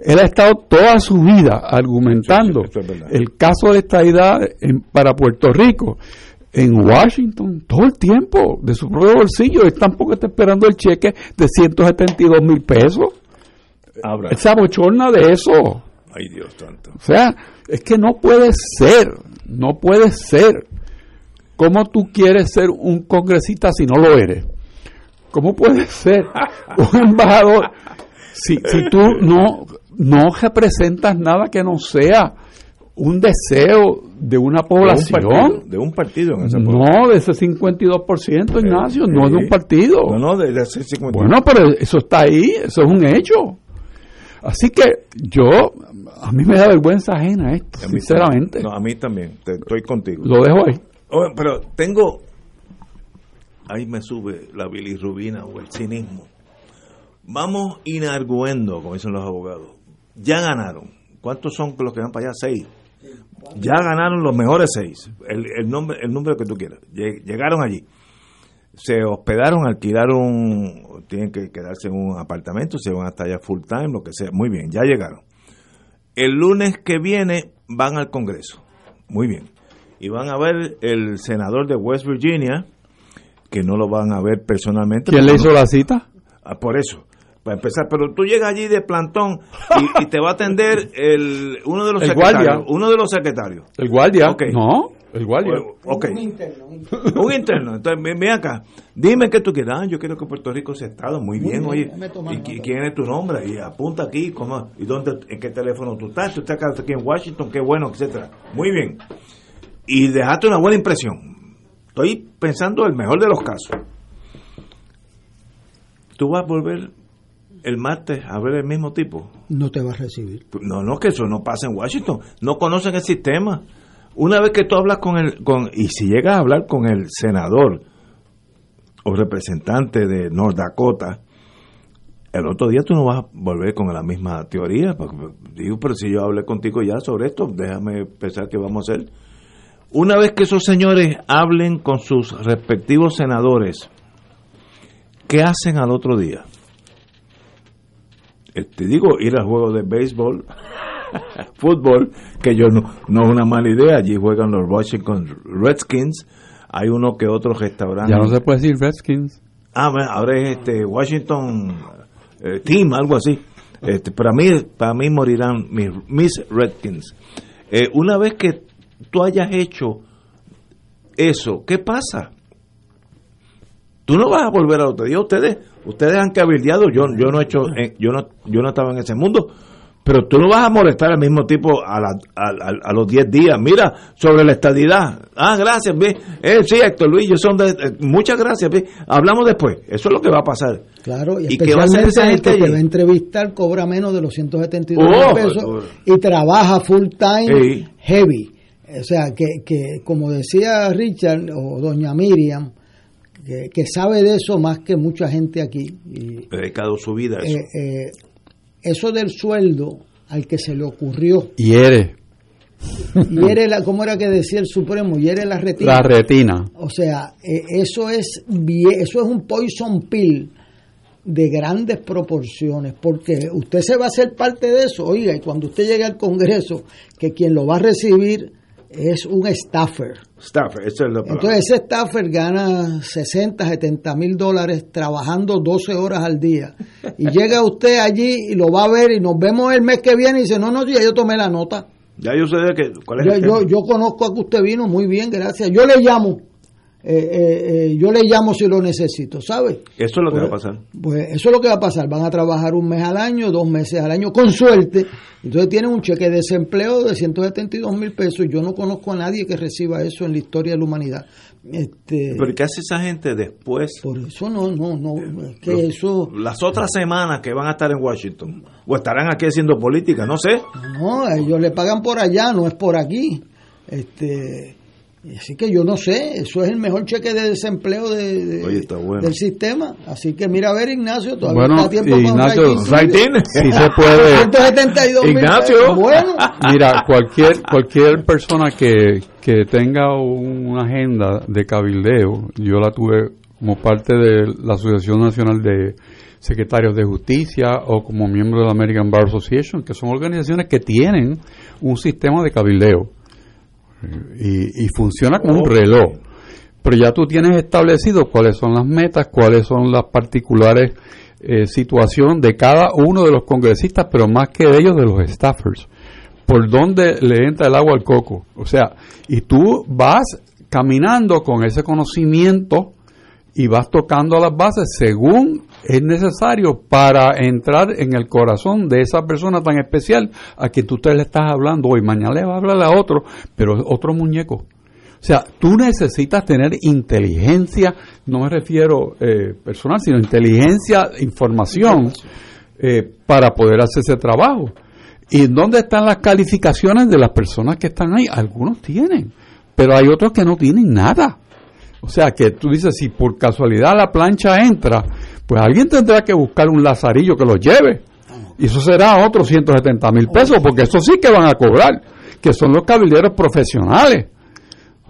él ha estado toda su vida argumentando el caso de esta idea para Puerto Rico en Washington todo el tiempo de su propio bolsillo. Él tampoco está esperando el cheque de 172 mil pesos. Él se abochorna de eso. Ay, Dios santo. O sea, es que no puede ser, no puede ser. ¿Cómo tú quieres ser un congresista si no lo eres? ¿Cómo puedes ser un embajador si, si tú no, no representas nada que no sea un deseo de una población? De un partido, de un No, de ese 52%, Ignacio, no de un partido. No, no, de, ese 52%. Bueno, pero eso está ahí, eso es un hecho. Así que yo, a mí me da vergüenza ajena esto, sinceramente. no, a mí también, estoy contigo. Lo dejo ahí. pero tengo, ahí me sube la bilirrubina o el cinismo. Vamos inarguendo, como dicen los abogados. Ya ganaron. ¿Cuántos son los que van para allá? Seis. Ya ganaron los mejores seis. El, el, nombre, el número que tú quieras. Llegaron allí se hospedaron, alquilaron, tienen que quedarse en un apartamento, se van hasta allá full time, lo que sea. Muy bien, ya llegaron. El lunes que viene van al Congreso. Muy bien. Y van a ver el senador de West Virginia, que no lo van a ver personalmente. ¿Quién le hizo la cita? Ah, por eso. Para empezar, pero tú llegas allí de plantón y, te va a atender el uno de los secretarios. Uno de los secretarios. El guardia. No. El guardia. Un interno. Un interno. Entonces, ven, acá. Dime qué tú quieres. Ah, yo quiero que Puerto Rico sea Estado. Muy, bien, oye. ¿Y quién es tu nombre? Y apunta aquí. ¿cómo, ¿Y dónde, en qué teléfono tú estás? Tú estás aquí en Washington. Qué bueno, etcétera. Muy bien. Y dejaste una buena impresión. Estoy pensando el mejor de los casos. Tú vas a volver el martes a ver el mismo tipo. No te va a recibir. No, no, que eso no pasa en Washington. No conocen el sistema. Una vez que tú hablas con el, con, y si llegas a hablar con el senador o representante de North Dakota, el otro día tú no vas a volver con la misma teoría. Porque, digo, pero si yo hablé contigo ya sobre esto, déjame pensar qué vamos a hacer. Una vez que esos señores hablen con sus respectivos senadores, ¿qué hacen al otro día? Te digo, ir al juego de béisbol fútbol, que yo no, no es una mala idea, allí juegan los Washington Redskins, hay uno que otro restaurante. Ya no se puede decir Redskins. Ah, bueno, ahora es este Washington eh, Team, algo así. Este, para mí, para mí morirán mis, mis Redskins. Eh, una vez que tú hayas hecho eso, ¿qué pasa? Tú no vas a volver a otro día. Ustedes, ustedes han cabildeado. Yo, yo no he hecho, eh, yo no, yo no estaba en ese mundo. Pero tú no vas a molestar al mismo tipo a, la- a, a- a los 10 días. Mira, sobre la estadidad. Ah, gracias, ve. Eh, sí, Héctor Luis, yo son de, eh, muchas gracias, ve. Hablamos después. Eso es lo que va a pasar. Claro, y, ¿Y qué va a hacer especialmente esa el gente que te allí? va a entrevistar cobra menos de los 172 Oh, pesos oh. y trabaja full time Sí. heavy. O sea, que, que como decía Richard o doña Miriam, que, que sabe de eso más que mucha gente aquí. Y, Dedicado su vida a eso. eh, eh, eso del sueldo al que se le ocurrió, Hiere hiere la, ¿cómo era que decía el Supremo? Hiere la retina. la retina. O sea, eh, eso es eso es un poison pill de grandes proporciones, porque usted se va a hacer parte de eso, oiga, y cuando usted llegue al Congreso, que quien lo va a recibir es un staffer. Staffer, esa es la palabra. Entonces ese staffer gana 60, 70 mil dólares trabajando 12 horas al día. Y llega usted allí y lo va a ver y nos vemos el mes que viene y dice, no, no, ya yo tomé la nota. ya yo sé de que, cuál es Yo, el yo, yo conozco a que usted vino muy bien, gracias. Yo le llamo, eh, eh, eh, yo le llamo si lo necesito, ¿sabe? Eso es lo que Pues- va a pasar. Pues eso es lo que va a pasar. Van a trabajar un mes al año, dos meses al año, con suerte. Entonces tienen un cheque de desempleo de 172 mil pesos. Yo no conozco a nadie que reciba eso en la historia de la humanidad. Este, Pero ¿qué hace esa gente después? por eso no, no, no. Es que Los- eso. Las otras semanas que van a estar en Washington. O estarán aquí haciendo política, no sé. No, ellos le pagan por allá, no es por aquí. Este, así que yo no sé, eso es el mejor cheque de desempleo de, de- Oye, está bueno. del sistema. Así que mira a ver, Ignacio, todavía Bueno, está tiempo para Ignacio, suyo. Rating. Sí se puede. 172 mil Ignacio. Bueno, Mira, cualquier cualquier persona que, que tenga una agenda de cabildeo, yo la tuve como parte de la Asociación Nacional de Secretarios de Justicia o como miembro de la American Bar Association, que son organizaciones que tienen un sistema de cabildeo y, y funciona como un reloj. Pero ya tú tienes establecido cuáles son las metas, cuáles son las particulares eh, situaciones de cada uno de los congresistas, pero más que de ellos, de los staffers. Por dónde le entra el agua al coco. O sea, y tú vas caminando con ese conocimiento y vas tocando las bases según es necesario para entrar en el corazón de esa persona tan especial a quien tú te le estás hablando hoy. Mañana le va a hablar a otro, pero es otro muñeco. O sea, tú necesitas tener inteligencia, no me refiero eh, personal, sino inteligencia, información, eh, para poder hacer ese trabajo. ¿Y dónde están las calificaciones de las personas que están ahí? Algunos tienen, pero hay otros que no tienen nada. O sea, que tú dices, si por casualidad la plancha entra, pues alguien tendrá que buscar un lazarillo que los lleve. Y eso será otros 170 mil pesos, porque eso sí que van a cobrar, que son los cabilderos profesionales.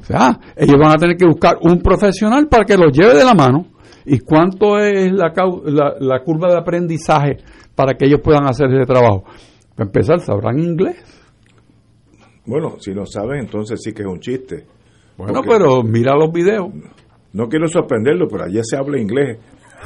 O sea, ellos van a tener que buscar un profesional para que los lleve de la mano. ¿Y cuánto es la, la, la curva de aprendizaje para que ellos puedan hacer ese trabajo? Para empezar, sabrán inglés. Bueno, si no saben, entonces sí que es un chiste. Bueno, Porque- pero mira los videos. No quiero sorprenderlo, pero allá se habla inglés.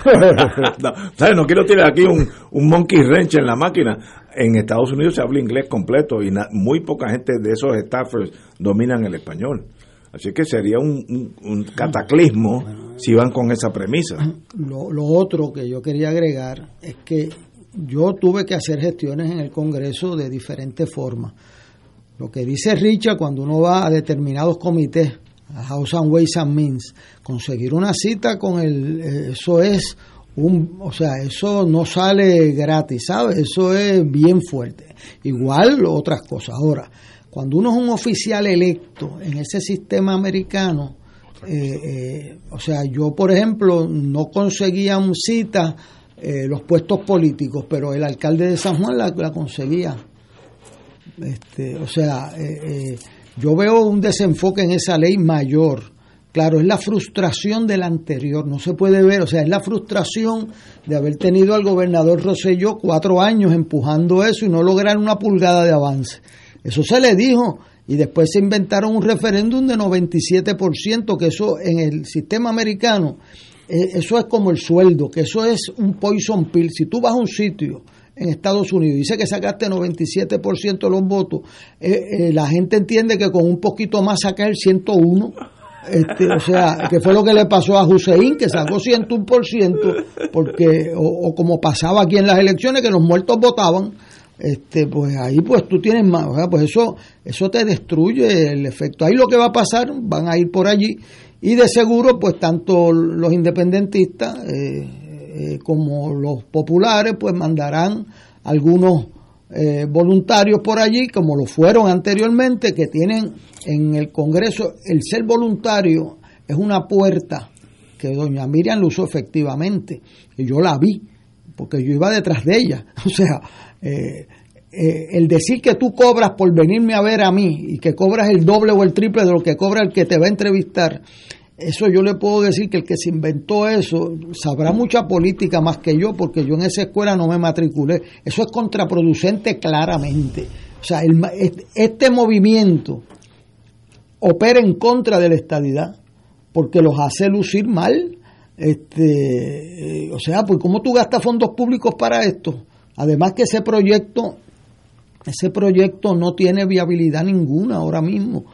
no, quiero tirar aquí un, un monkey wrench en la máquina. En Estados Unidos se habla inglés completo y muy poca gente de esos staffers dominan el español. Así que sería un, un- cataclismo si van con esa premisa. lo, lo otro que yo quería agregar es que yo tuve que hacer gestiones en el Congreso de diferentes formas. Lo que dice Richard cuando uno va a determinados comités, House and Ways and Means, conseguir una cita con el, eh, eso es un, o sea, eso no sale gratis, ¿sabes? Eso es bien fuerte. Igual otras cosas. Ahora, cuando uno es un oficial electo en ese sistema americano, eh, eh, o sea, yo por ejemplo no conseguía un cita eh, los puestos políticos, pero el alcalde de San Juan la, la conseguía. Este, o sea, eh, eh, yo veo un desenfoque en esa ley mayor. Claro, es la frustración del anterior, no se puede ver, o sea, es la frustración de haber tenido al gobernador Rosselló cuatro años empujando eso y no lograr una pulgada de avance. Eso se le dijo y después se inventaron un referéndum de 97%, que eso en el sistema americano, eh, eso es como el sueldo, que eso es un poison pill. Si tú vas a un sitio en Estados Unidos dice que sacaste 97% de los votos, eh, eh, la gente entiende que con un poquito más saca el 101. Este, o sea, que fue lo que le pasó a Hussein, que sacó 101%, porque, o, o como pasaba aquí en las elecciones, que los muertos votaban, este, pues ahí pues tú tienes más, ¿verdad? pues eso, eso te destruye el efecto. Ahí lo que va a pasar, van a ir por allí y de seguro pues tanto los independentistas eh, eh, como los populares pues mandarán algunos eh, voluntarios por allí como lo fueron anteriormente que tienen en el Congreso el ser voluntario es una puerta que doña Miriam lo usó efectivamente y yo la vi porque yo iba detrás de ella. O sea eh, el decir que tú cobras por venirme a ver a mí y que cobras el doble o el triple de lo que cobra el que te va a entrevistar, eso yo le puedo decir que el que se inventó eso sabrá mucha política más que yo, porque yo en esa escuela no me matriculé. Eso es contraproducente claramente. O sea, el, este movimiento opera en contra de la estadidad, porque los hace lucir mal. Este, o sea, pues ¿cómo tú gastas fondos públicos para esto? Además que ese proyecto, ese proyecto no tiene viabilidad ninguna ahora mismo.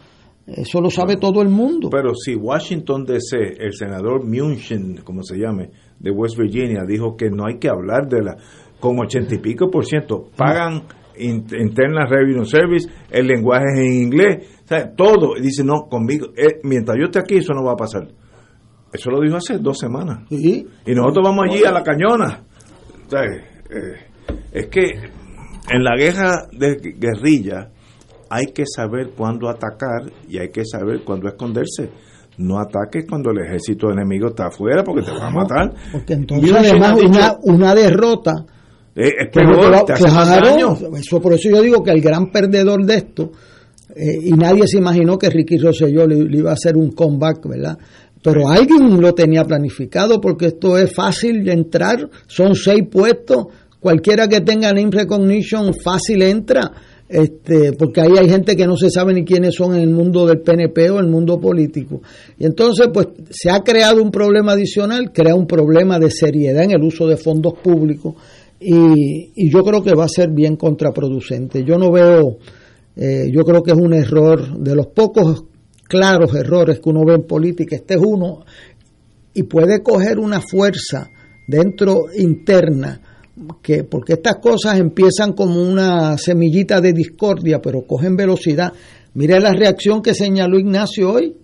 Eso lo sabe todo el mundo. Pero si Washington DC, el senador Munchin, como se llame, de West Virginia, dijo que no hay que hablar de la, con ochenta y pico por ciento, pagan Internal Revenue Service, el lenguaje es en inglés, o sea, todo. Y dice, no, conmigo, eh, mientras yo esté aquí, eso no va a pasar. Eso lo dijo hace dos semanas. ¿Sí? Y nosotros vamos allí a la cañona. O sea, eh, es que en la guerra de guerrilla hay que saber cuándo atacar y hay que saber cuándo esconderse. No ataques cuando el ejército enemigo está afuera porque te va a matar. Porque entonces además una, una derrota eh, es peor, te hace daño. Eso, por eso yo digo que el gran perdedor de esto, eh, y nadie se imaginó que Ricky Rosselló le, le, iba a hacer un comeback, ¿verdad? Pero alguien lo tenía planificado porque esto es fácil de entrar, son seis puestos, cualquiera que tenga name recognition fácil entra, este, porque ahí hay gente que no se sabe ni quiénes son en el mundo del PNP o el mundo político. Y entonces, pues se ha creado un problema adicional, crea un problema de seriedad en el uso de fondos públicos y, y yo creo que va a ser bien contraproducente. Yo no veo, eh, yo creo que es un error de los pocos claros errores que uno ve en política, este es uno, y puede coger una fuerza dentro interna que porque estas cosas empiezan como una semillita de discordia, pero cogen velocidad. Mire la reacción que señaló Ignacio hoy.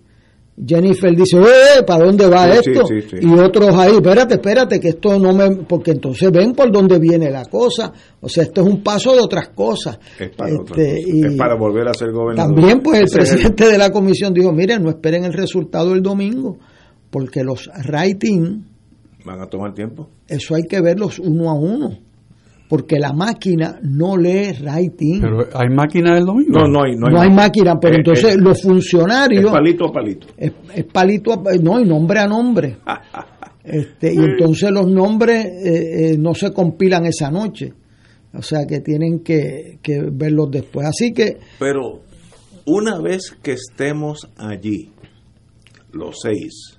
Jennifer dice, ¡eh! ¿Para dónde va Sí, esto? sí, sí, sí. Y otros ahí, espérate, espérate, que esto no me. Porque entonces ven por dónde viene la cosa. O sea, esto es un paso de otras cosas. Es para, otra Este, cosa. y es para volver a ser gobernador. También, pues, el Ese presidente de la comisión dijo: miren, no esperen el resultado el domingo, porque los writing, Van a tomar tiempo. eso hay que verlos uno a uno. Porque la máquina no lee writing. Pero hay máquina del domingo. No, no hay, no hay, no hay máquina, pero Eh, entonces eh, los funcionarios. es palito a palito. es, es palito, a- no, y nombre a nombre. Este, y entonces los nombres eh, eh, no se compilan esa noche. O sea que tienen que, que verlos después. Así que Pero una vez que estemos allí, los seis,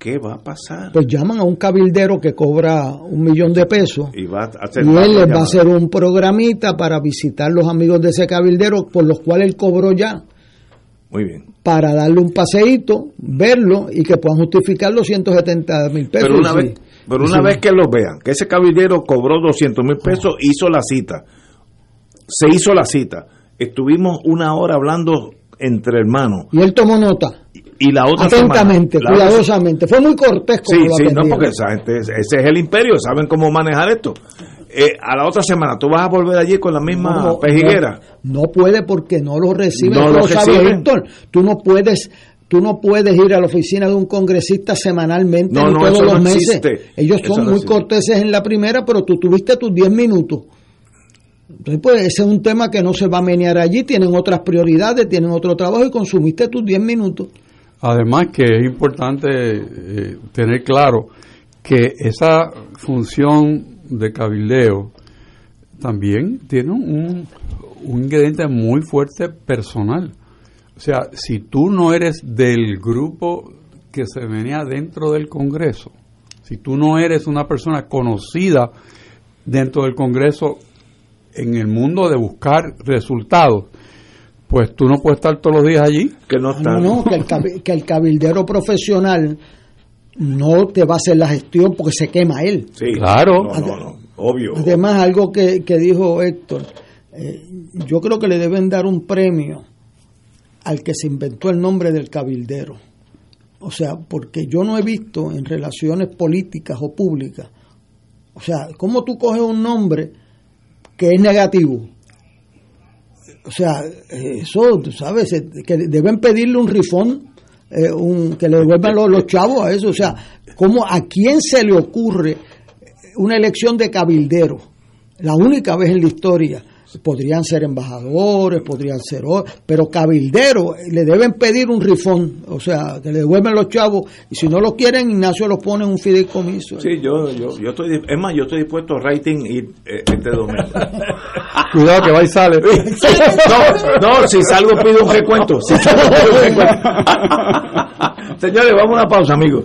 ¿qué va a pasar? pues llaman a un cabildero que cobra un millón de pesos Y va a hacer y él les va a hacer un programita para visitar los amigos de ese cabildero por los cuales él cobró ya Muy bien. para darle un paseíto, verlo y que puedan justificar los 170 mil pesos. Pero una, vez, pero una sí. vez que los vean, que ese caballero cobró 200 mil pesos, hizo la cita. Se hizo la cita. Estuvimos una hora hablando entre hermanos. Y él tomó nota. Y la otra Atentamente, semana- la otra- cuidadosamente. Fue muy cortés como Sí, lo sí, no, porque esa gente, ese es el imperio, saben cómo manejar esto. Eh, a la otra semana, ¿tú vas a volver allí con la misma No, pejiguera? No, no puede porque no lo reciben. No lo sabes. Héctor. Tú no puedes tú no puedes ir a la oficina de un congresista semanalmente No, ni no, todos eso los no meses. existe. Ellos son muy existe. corteses en la primera, pero tú tuviste tus 10 minutos. Entonces, pues ese es un tema que no se va a menear allí, tienen otras prioridades, tienen otro trabajo y consumiste tus 10 minutos. Además que es importante eh, tener claro que esa función de cabildeo también tiene un, un ingrediente muy fuerte personal. O sea, si tú no eres del grupo que se venía dentro del Congreso, si tú no eres una persona conocida dentro del Congreso en el mundo de buscar resultados, pues tú no puedes estar todos los días allí. Que no está. No, que el, que el cabildero profesional no te va a hacer la gestión porque se quema él. Sí, Claro. No, no, no, obvio. Además, algo que, que dijo Héctor, eh, yo creo que le deben dar un premio al que se inventó el nombre del cabildero. O sea, porque yo no he visto en relaciones políticas o públicas, o sea, ¿cómo tú coges un nombre que es negativo? O sea, eso, tú sabes, que deben pedirle un rifón, eh, que le devuelvan los, los chavos a eso. O sea, ¿cómo, ¿a quién se le ocurre una elección de cabildero? La única vez en la historia. Podrían ser embajadores, podrían ser, pero cabildero, eh, le deben pedir un rifón, o sea, que le devuelven los chavos, y si no lo quieren, Ignacio los pone en un fideicomiso. Sí, yo, yo, yo estoy, es más, yo estoy dispuesto a rating ir eh, este domingo. Cuidado que va y sale. No, no, si salgo pido un recuento. Si salgo pido un recuento. Señores, vamos a una pausa, amigos.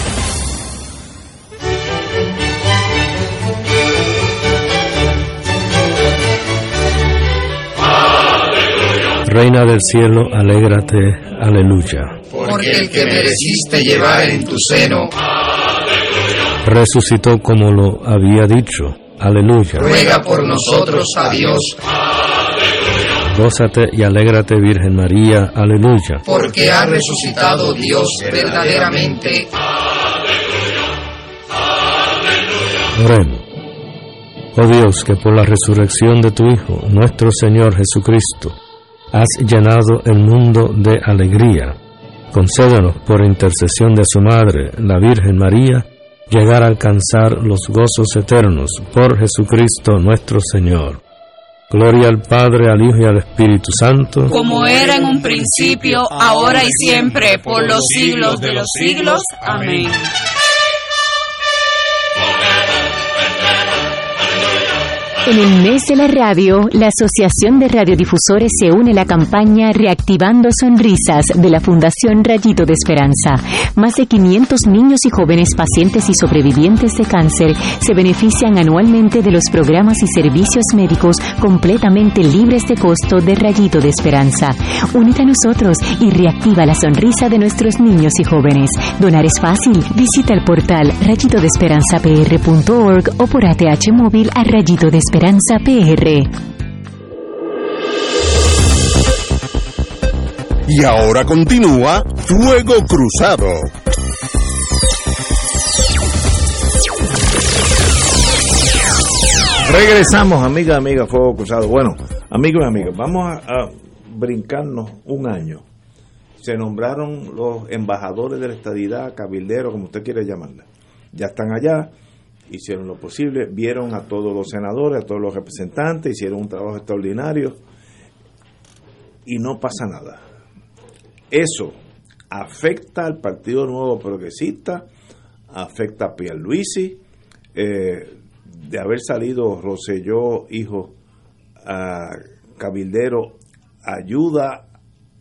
Reina del cielo, alégrate, aleluya. porque el que mereciste llevar en tu seno, Resucitó como lo había dicho, aleluya. ruega por nosotros a Dios, Gózate y alégrate, Virgen María, aleluya. porque ha resucitado Dios verdaderamente. Oremos. Oh Dios, que por la resurrección de tu Hijo, nuestro Señor Jesucristo, has llenado el mundo de alegría. Concédenos, por intercesión de su Madre, la Virgen María, llegar a alcanzar los gozos eternos por Jesucristo nuestro Señor. Gloria al Padre, al Hijo y al Espíritu Santo. como era en un principio, ahora y siempre, por los siglos de los siglos. Amén. En el mes de la radio, la Asociación de Radiodifusores se une a la campaña Reactivando Sonrisas de la Fundación Rayito de Esperanza. Más de 500 niños y jóvenes pacientes y sobrevivientes de cáncer se benefician anualmente de los programas y servicios médicos completamente libres de costo de Rayito de Esperanza. Únete a nosotros y reactiva la sonrisa de nuestros niños y jóvenes. Donar es fácil. Visita el portal rayitodesperanzapr.org o por ATH móvil a Rayito de Esperanza PR. Y ahora continúa Fuego Cruzado. Regresamos, amiga, amiga, Fuego Cruzado. Bueno, amigos y amigas, vamos a, a brincarnos un año. Se nombraron los embajadores de la estadidad, cabilderos, como usted quiere llamarla. Ya están allá, hicieron lo posible, vieron a todos los senadores, a todos los representantes, hicieron un trabajo extraordinario y no pasa nada. Eso afecta al Partido Nuevo Progresista, afecta a Pierluisi, eh, de haber salido Roselló, hijo a Cabildero, ayuda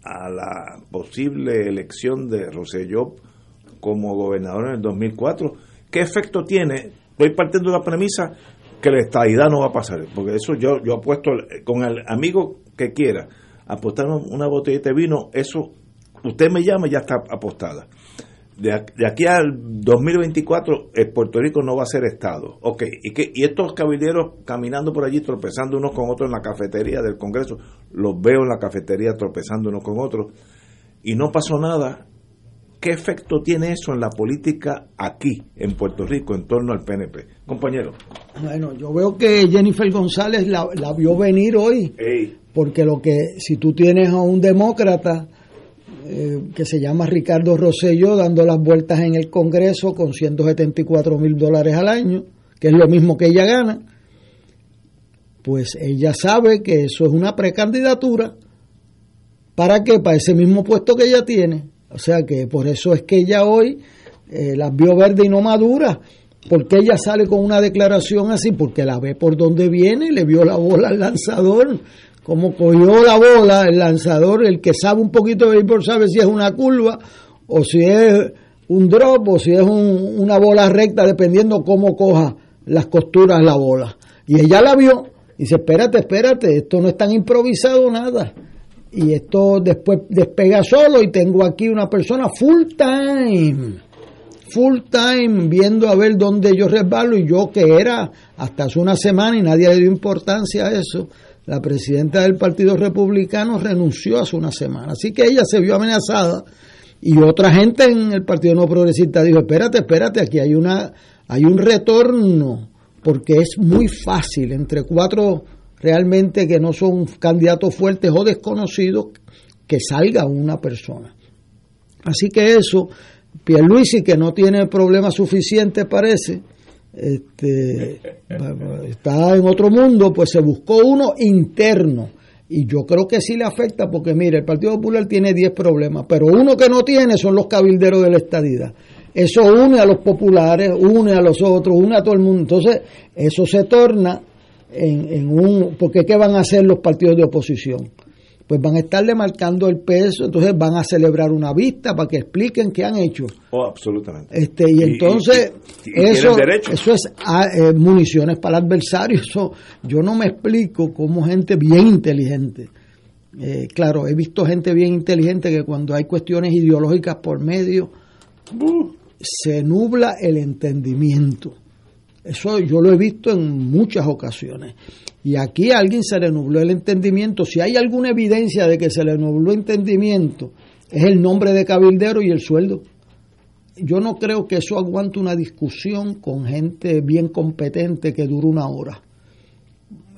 a la posible elección de Roselló como gobernador en el 2004. ¿Qué efecto tiene? Estoy partiendo de la premisa que la estadidad no va a pasar, porque eso yo, yo apuesto con el amigo que quiera apostar una botellita de vino, eso usted me llama ya está apostada. De, aquí al 2024, el Puerto Rico no va a ser Estado. Ok, y, que, y estos caballeros caminando por allí, tropezando unos con otros en la cafetería del Congreso, los veo en la cafetería tropezando unos con otros, y no pasó nada, ¿qué efecto tiene eso en la política aquí, en Puerto Rico, en torno al PNP? Compañero. Bueno, yo veo que Jennifer González la, la vio venir hoy, porque lo que, si tú tienes a un demócrata eh, que se llama Ricardo Rosselló dando las vueltas en el Congreso con 174 mil dólares al año, que es lo mismo que ella gana, pues ella sabe que eso es una precandidatura. ¿Para qué? Para ese mismo puesto que ella tiene. O sea que por eso es que ella hoy eh, las vio verde y no madura. porque ella sale con una declaración así? Porque la ve por donde viene, le vio la bola al lanzador, como cogió la bola el lanzador, el que sabe un poquito de béisbol sabe si es una curva o si es un drop o si es una bola recta, dependiendo cómo coja las costuras la bola. Y ella la vio y dice, espérate, espérate, esto no es tan improvisado nada. Y esto después despega solo y tengo aquí una persona full time, full time viendo a ver dónde yo resbalo y yo que era hasta hace una semana y nadie le dio importancia a eso. La presidenta del Partido Republicano renunció hace una semana. Así que ella se vio amenazada y otra gente en el Partido No Progresista dijo, espérate, espérate, aquí hay, una, hay un retorno porque es muy fácil entre cuatro realmente que no son candidatos fuertes o desconocidos que salga una persona. Así que eso, Pierluisi que no tiene problema suficiente parece, este, está en otro mundo, pues se buscó uno interno. Y yo creo que sí le afecta porque, mire, el Partido Popular tiene 10 problemas, pero uno que no tiene son los cabilderos de la estadidad. Eso une a los populares, une a los otros, une a todo el mundo. Entonces, eso se torna en, en un... Porque ¿qué van a hacer los partidos de oposición? Pues van a estarle marcando el peso, entonces van a celebrar una vista para que expliquen qué han hecho. Oh, absolutamente. Este, y, entonces, eso, eso es ah, eh, municiones para el adversario. Eso, yo no me explico cómo gente bien inteligente, eh, claro, he visto gente bien inteligente que cuando hay cuestiones ideológicas por medio, se nubla el entendimiento. Eso yo lo he visto en muchas ocasiones. Y aquí a alguien se le nubló el entendimiento. Si hay alguna evidencia de que se le nubló el entendimiento, es el nombre de cabildero y el sueldo. Yo no creo que eso aguante una discusión con gente bien competente que dure una hora.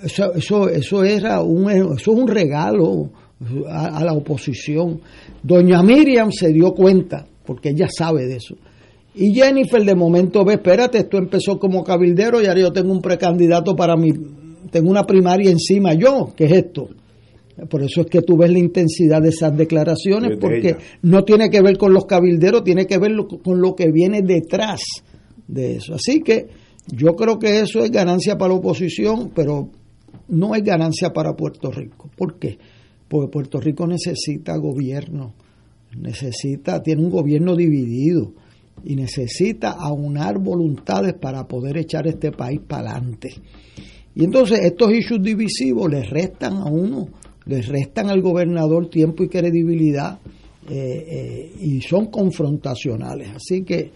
Eso, eso, eso, era un, eso es un regalo a, a la oposición. Doña Miriam se dio cuenta, porque ella sabe de eso y Jennifer de momento ve, espérate, esto empezó como cabildero y ahora yo tengo un precandidato para mi, tengo una primaria encima yo, ¿qué es esto? Por eso es que tú ves la intensidad de esas declaraciones, porque no tiene que ver con los cabilderos, tiene que ver con lo que viene detrás de eso. Así que yo creo que eso es ganancia para la oposición, pero no es ganancia para Puerto Rico. ¿Por qué? Porque Puerto Rico necesita gobierno, necesita, tiene un gobierno dividido y necesita aunar voluntades para poder echar este país para adelante. Y entonces estos issues divisivos les restan a uno, les restan al gobernador tiempo y credibilidad eh, eh, y son confrontacionales. Así que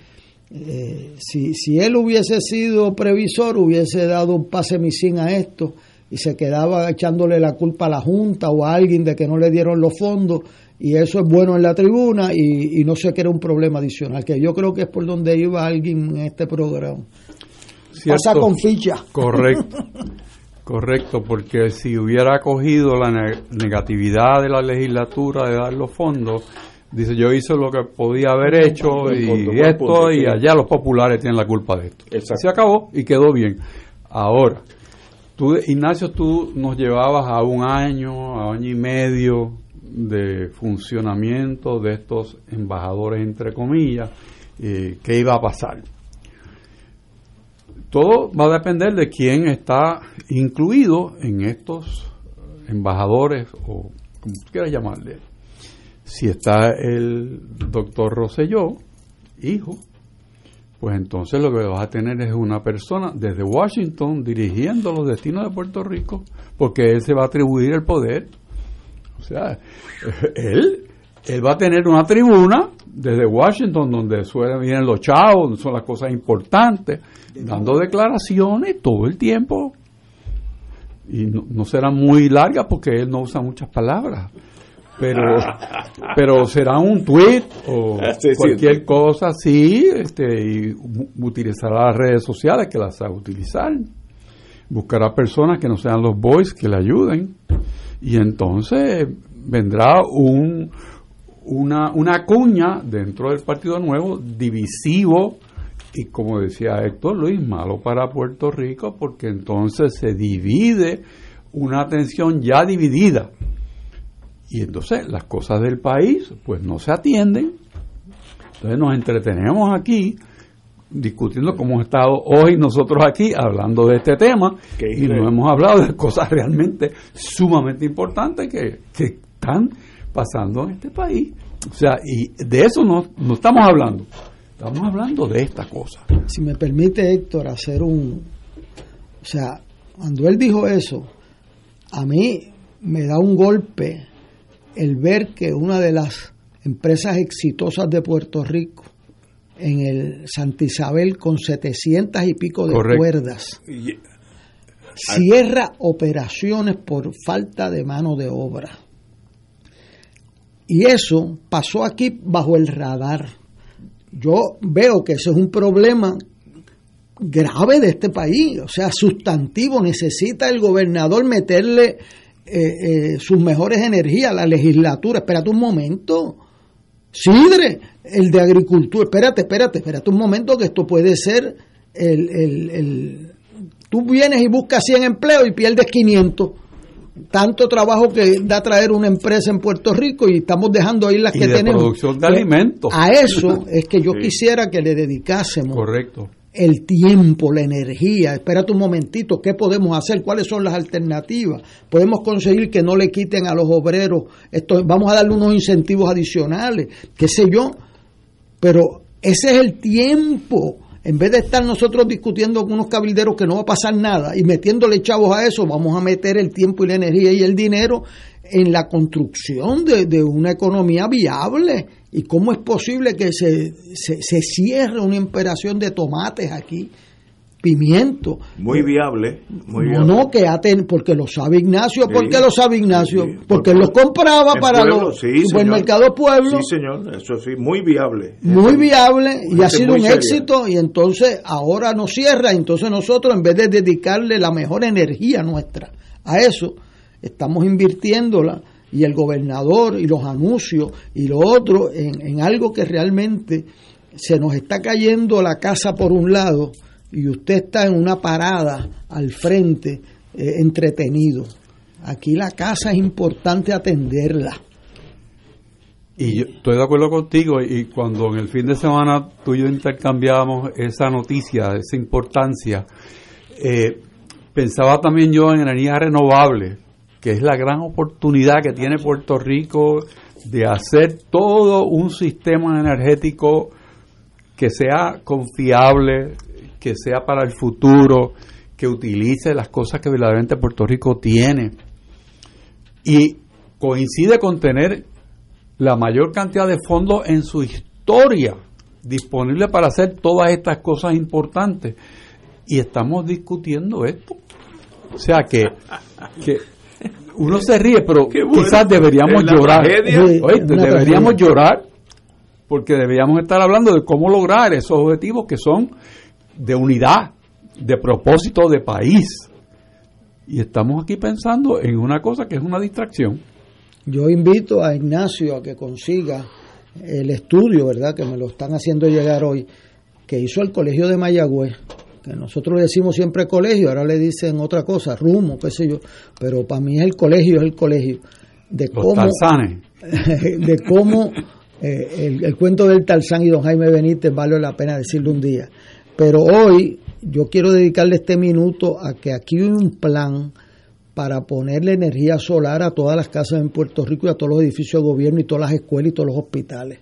eh, si, si él hubiese sido previsor, hubiese dado un pase misín a esto y se quedaba echándole la culpa a la Junta o a alguien de que no le dieron los fondos y eso es bueno en la tribuna y, no sé qué era un problema adicional, que yo creo que es por donde iba alguien en este programa. Pasa con ficha. Correcto, correcto, porque si hubiera cogido la negatividad de la legislatura de dar los fondos, dice yo hice lo que podía haber hecho y esto y allá los populares tienen la culpa de esto. Se acabó y quedó bien. Ahora, tú, Ignacio, tú nos llevabas a un año, a año y medio de funcionamiento de estos embajadores, entre comillas, eh, qué iba a pasar. Todo va a depender de quién está incluido en estos embajadores o como quieras llamarle. Si está el doctor Rosselló, hijo, pues entonces lo que vas a tener es una persona desde Washington dirigiendo los destinos de Puerto Rico, porque él se va a atribuir el poder o sea, él, él va a tener una tribuna desde Washington donde suelen vienen los chavos, donde son las cosas importantes, dando declaraciones todo el tiempo. Y no, serán muy largas porque él no usa muchas palabras. pero pero será un tweet o Sí, sí. cualquier cosa así este y utilizará las redes sociales que las sabe utilizar buscará personas que no sean los boys que le ayuden y entonces vendrá un una, una cuña dentro del Partido Nuevo divisivo y como decía Héctor Luis, malo para Puerto Rico porque entonces se divide una atención ya dividida. Y entonces las cosas del país pues no se atienden. Entonces nos entretenemos aquí discutiendo cómo hemos estado hoy nosotros aquí hablando de este tema Qué y no increíble. hemos hablado de cosas realmente sumamente importantes que, que están pasando en este país. O sea, y de eso no, no estamos hablando, estamos hablando de esta cosa. Si me permite, Héctor, hacer un... O sea, cuando él dijo eso, a mí me da un golpe el ver que una de las empresas exitosas de Puerto Rico, en el Santa Isabel, con 700 y pico de cuerdas, cierra operaciones por falta de mano de obra. Y eso pasó aquí bajo el radar. Yo veo que ese es un problema grave de este país, o sea, sustantivo, necesita el gobernador meterle eh, eh, sus mejores energías a la legislatura. Espérate un momento, Sidre, el de agricultura, espérate, espérate, espérate un momento que esto puede ser el, el, el- tú vienes y buscas 100 empleos y pierdes 500. Tanto trabajo que da traer una empresa en Puerto Rico y estamos dejando ahí las Y que de tenemos. producción de alimentos. A eso es que yo Sí. quisiera que le dedicásemos Correcto. El tiempo, la energía. Espérate un momentito, ¿qué podemos hacer? ¿Cuáles son las alternativas? Podemos conseguir que no le quiten a los obreros, esto, vamos a darle unos incentivos adicionales, qué sé yo, pero ese es el tiempo. En vez de estar nosotros discutiendo con unos cabilderos que no va a pasar nada y metiéndole chavos a eso, vamos a meter el tiempo y la energía y el dinero en la construcción de, de una economía viable. ¿Y cómo es posible que se, se, se cierre una operación de tomates aquí? Pimiento. Muy viable. Muy no, viable. no, que aten, porque lo sabe Ignacio. ¿Por Sí. qué lo sabe Ignacio? Sí, porque él los compraba para pueblo, los sí, supermercados pueblo. Sí, señor, eso sí, muy viable. muy viable y ha sido un éxito y entonces ahora nos cierra, entonces nosotros en vez de dedicarle la mejor energía nuestra a eso, estamos invirtiéndola y el gobernador y los anuncios y lo otro en, en algo que realmente se nos está cayendo la casa por un lado y usted está en una parada al frente eh, entretenido. Aquí la casa es importante atenderla. Y yo estoy de acuerdo contigo y cuando en el fin de semana tú y yo intercambiábamos esa noticia, esa importancia, eh, pensaba también yo en energía renovable, que es la gran oportunidad que tiene Puerto Rico de hacer todo un sistema energético que sea confiable, que sea para el futuro, que utilice las cosas que verdaderamente Puerto Rico tiene. Y coincide con tener la mayor cantidad de fondos en su historia disponible para hacer todas estas cosas importantes. Y estamos discutiendo esto. O sea que, que uno se ríe, pero bueno. quizás deberíamos llorar. tragedia. Deberíamos tragedia. llorar porque deberíamos estar hablando de cómo lograr esos objetivos que son de unidad, de propósito de país. Y estamos aquí pensando en una cosa que es una distracción. Yo invito a Ignacio a que consiga el estudio, ¿verdad? Que me lo están haciendo llegar hoy, que hizo el Colegio de Mayagüez, que nosotros le decimos siempre colegio, ahora le dicen otra cosa, rumo, qué sé yo, pero para mí es el colegio, es el colegio, de Los cómo, de cómo eh, el, el cuento del Tarzán y don Jaime Benítez vale la pena decirlo un día. Pero hoy yo quiero dedicarle este minuto a que aquí hay un plan para ponerle energía solar a todas las casas en Puerto Rico y a todos los edificios de gobierno y todas las escuelas y todos los hospitales.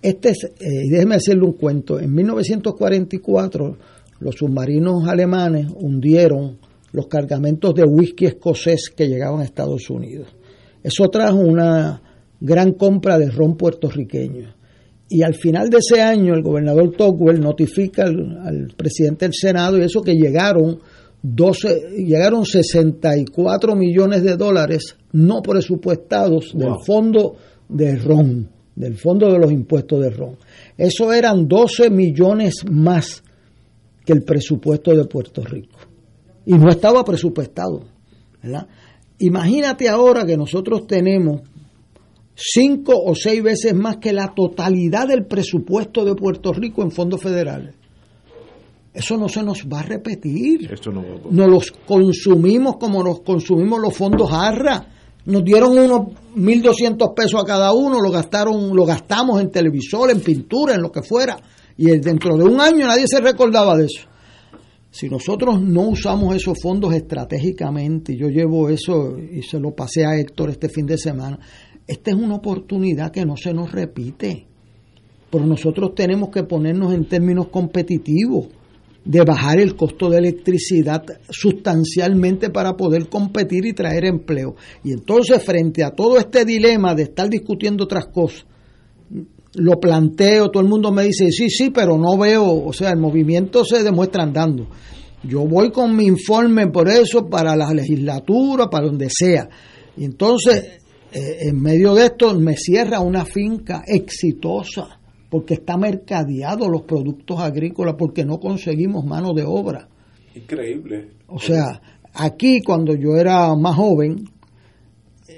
Este es, eh, déjeme hacerle un cuento. En 1944 los submarinos alemanes hundieron los cargamentos de whisky escocés que llegaban a Estados Unidos. Eso trajo una gran compra de ron puertorriqueño. Y al final de ese año el gobernador Tocqueville notifica al, al presidente del Senado y eso que llegaron 12, llegaron 64 millones de dólares no presupuestados del fondo de RON, del fondo de los impuestos de RON. Eso eran 12 millones más que el presupuesto de Puerto Rico. Y no estaba presupuestado. ¿verdad? Imagínate ahora que nosotros tenemos cinco o seis veces más que la totalidad del presupuesto de Puerto Rico en fondos federales. Eso no se nos va a repetir. Esto no Nos los consumimos como nos consumimos los fondos ARRA. Nos dieron unos 1.200 pesos a cada uno, lo gastaron, lo gastamos en televisor, en pintura, en lo que fuera. Y dentro de un año nadie se recordaba de eso. Si nosotros no usamos esos fondos estratégicamente, yo llevo eso y se lo pasé a Héctor este fin de semana, esta es una oportunidad que no se nos repite. Pero nosotros tenemos que ponernos en términos competitivos, de bajar el costo de electricidad sustancialmente para poder competir y traer empleo. Y entonces, frente a todo este dilema de estar discutiendo otras cosas, lo planteo, todo el mundo me dice, sí, sí, pero no veo, o sea, el movimiento se demuestra andando. Yo voy con mi informe por eso para la legislatura, para donde sea. Y entonces, eh, en medio de esto, me cierra una finca exitosa, porque está mercadeado los productos agrícolas, porque no conseguimos mano de obra. Increíble. O sea, aquí cuando yo era más joven,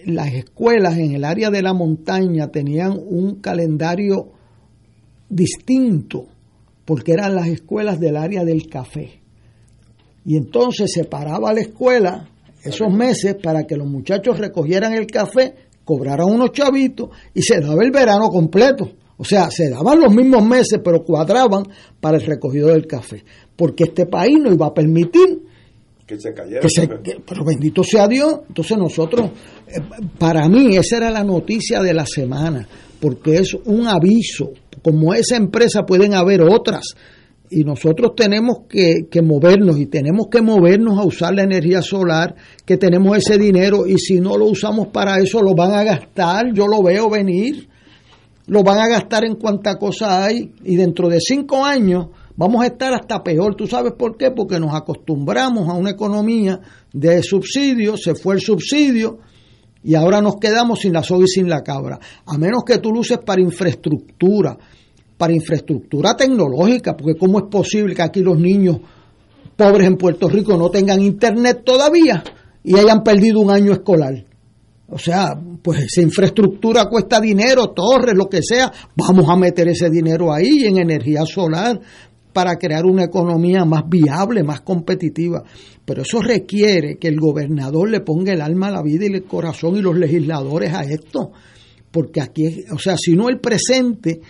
las escuelas en el área de la montaña tenían un calendario distinto, porque eran las escuelas del área del café. Y entonces se paraba la escuela esos meses para que los muchachos recogieran el café, cobraran unos chavitos y se daba el verano completo. O sea, se daban los mismos meses, pero cuadraban para el recogido del café. Porque este país no iba a permitir que se que- pero bendito sea Dios. Entonces nosotros, eh, para mí esa era la noticia de la semana, porque es un aviso. Como esa empresa pueden haber otras. Y nosotros tenemos que, que movernos y tenemos que movernos a usar la energía solar, que tenemos ese dinero y si no lo usamos para eso lo van a gastar, yo lo veo venir, lo van a gastar en cuanta cosa hay y dentro de cinco años vamos a estar hasta peor. ¿Tú sabes por qué? Porque nos acostumbramos a una economía de subsidios, se fue el subsidio y ahora nos quedamos sin la soga y sin la cabra. A menos que tú lo uses para infraestructura, para infraestructura tecnológica, porque ¿cómo es posible que aquí los niños pobres en Puerto Rico no tengan internet todavía y hayan perdido un año escolar? O sea, pues esa infraestructura cuesta dinero, torres, lo que sea. Vamos a meter ese dinero ahí en energía solar para crear una economía más viable, más competitiva. Pero eso requiere que el gobernador le ponga el alma, la vida y el corazón y los legisladores a esto. Porque aquí, es- o sea, si no el presente,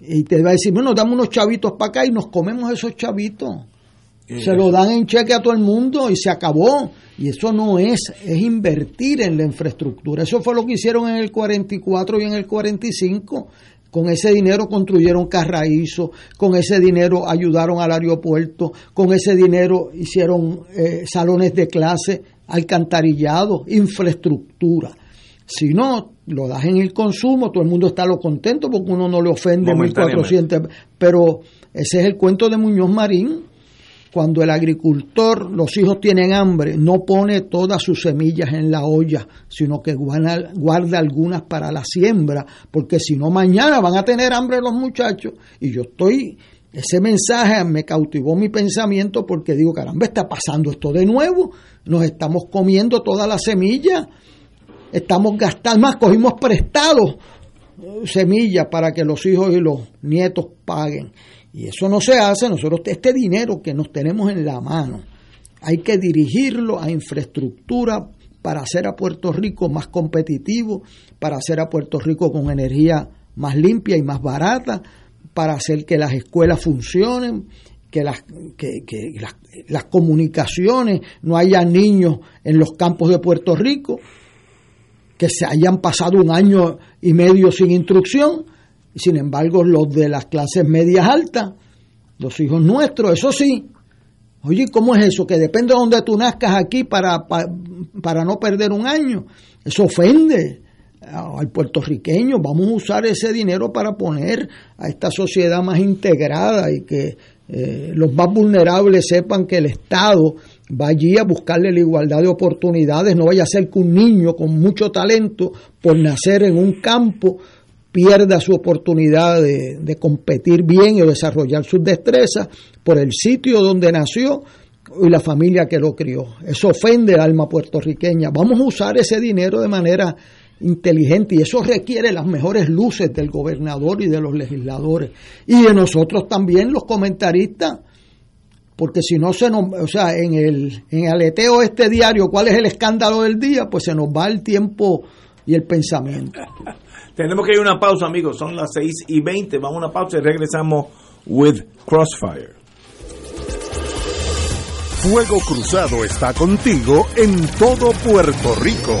y te va a decir, bueno, dame unos chavitos para acá y nos comemos esos chavitos. Se lo dan en cheque a todo el mundo y se acabó. Y eso no es, es invertir en la infraestructura. Eso fue lo que hicieron en el 44 y en el 45. Con ese dinero construyeron Carraízo, con ese dinero ayudaron al aeropuerto, con ese dinero hicieron eh, salones de clase, alcantarillado, infraestructura. Si no, lo das en el consumo, todo el mundo está lo contento porque uno no le ofende Momentáneamente. 1.400. Pero ese es el cuento de Muñoz Marín cuando el agricultor, los hijos tienen hambre, no pone todas sus semillas en la olla, sino que guarda, algunas para la siembra, porque si no mañana van a tener hambre los muchachos. Y yo estoy, ese mensaje me cautivó mi pensamiento porque digo, caramba, está pasando esto de nuevo, nos estamos comiendo todas las semillas, estamos gastando, más cogimos prestados eh, semillas para que los hijos y los nietos paguen. Y eso no se hace, nosotros este dinero que nos tenemos en la mano, hay que dirigirlo a infraestructura para hacer a Puerto Rico más competitivo, para hacer a Puerto Rico con energía más limpia y más barata, para hacer que las escuelas funcionen, que las, que, las comunicaciones, no haya niños en los campos de Puerto Rico que se hayan pasado un año y medio sin instrucción, sin embargo los de las clases medias altas, los hijos nuestros, eso sí. Oye, ¿cómo es eso? Que depende de donde tú nazcas aquí para, para, para no perder un año. Eso ofende al puertorriqueño. Vamos a usar ese dinero para poner a esta sociedad más integrada y que eh, los más vulnerables sepan que el Estado va allí a buscarle la igualdad de oportunidades, no vaya a ser que un niño con mucho talento por nacer en un campo pierda su oportunidad de, competir bien y desarrollar sus destrezas por el sitio donde nació y la familia que lo crió. Eso ofende el alma puertorriqueña. Vamos a usar ese dinero de manera inteligente y eso requiere las mejores luces del gobernador y de los legisladores y de nosotros también los comentaristas porque si no se nos, o sea, en el, en aleteo este diario, ¿cuál es el escándalo del día? Pues se nos va el tiempo y el pensamiento. Tenemos que ir a una pausa, amigos. Son las 6 y 20. Vamos a una pausa y regresamos with Crossfire. Fuego Cruzado está contigo en todo Puerto Rico.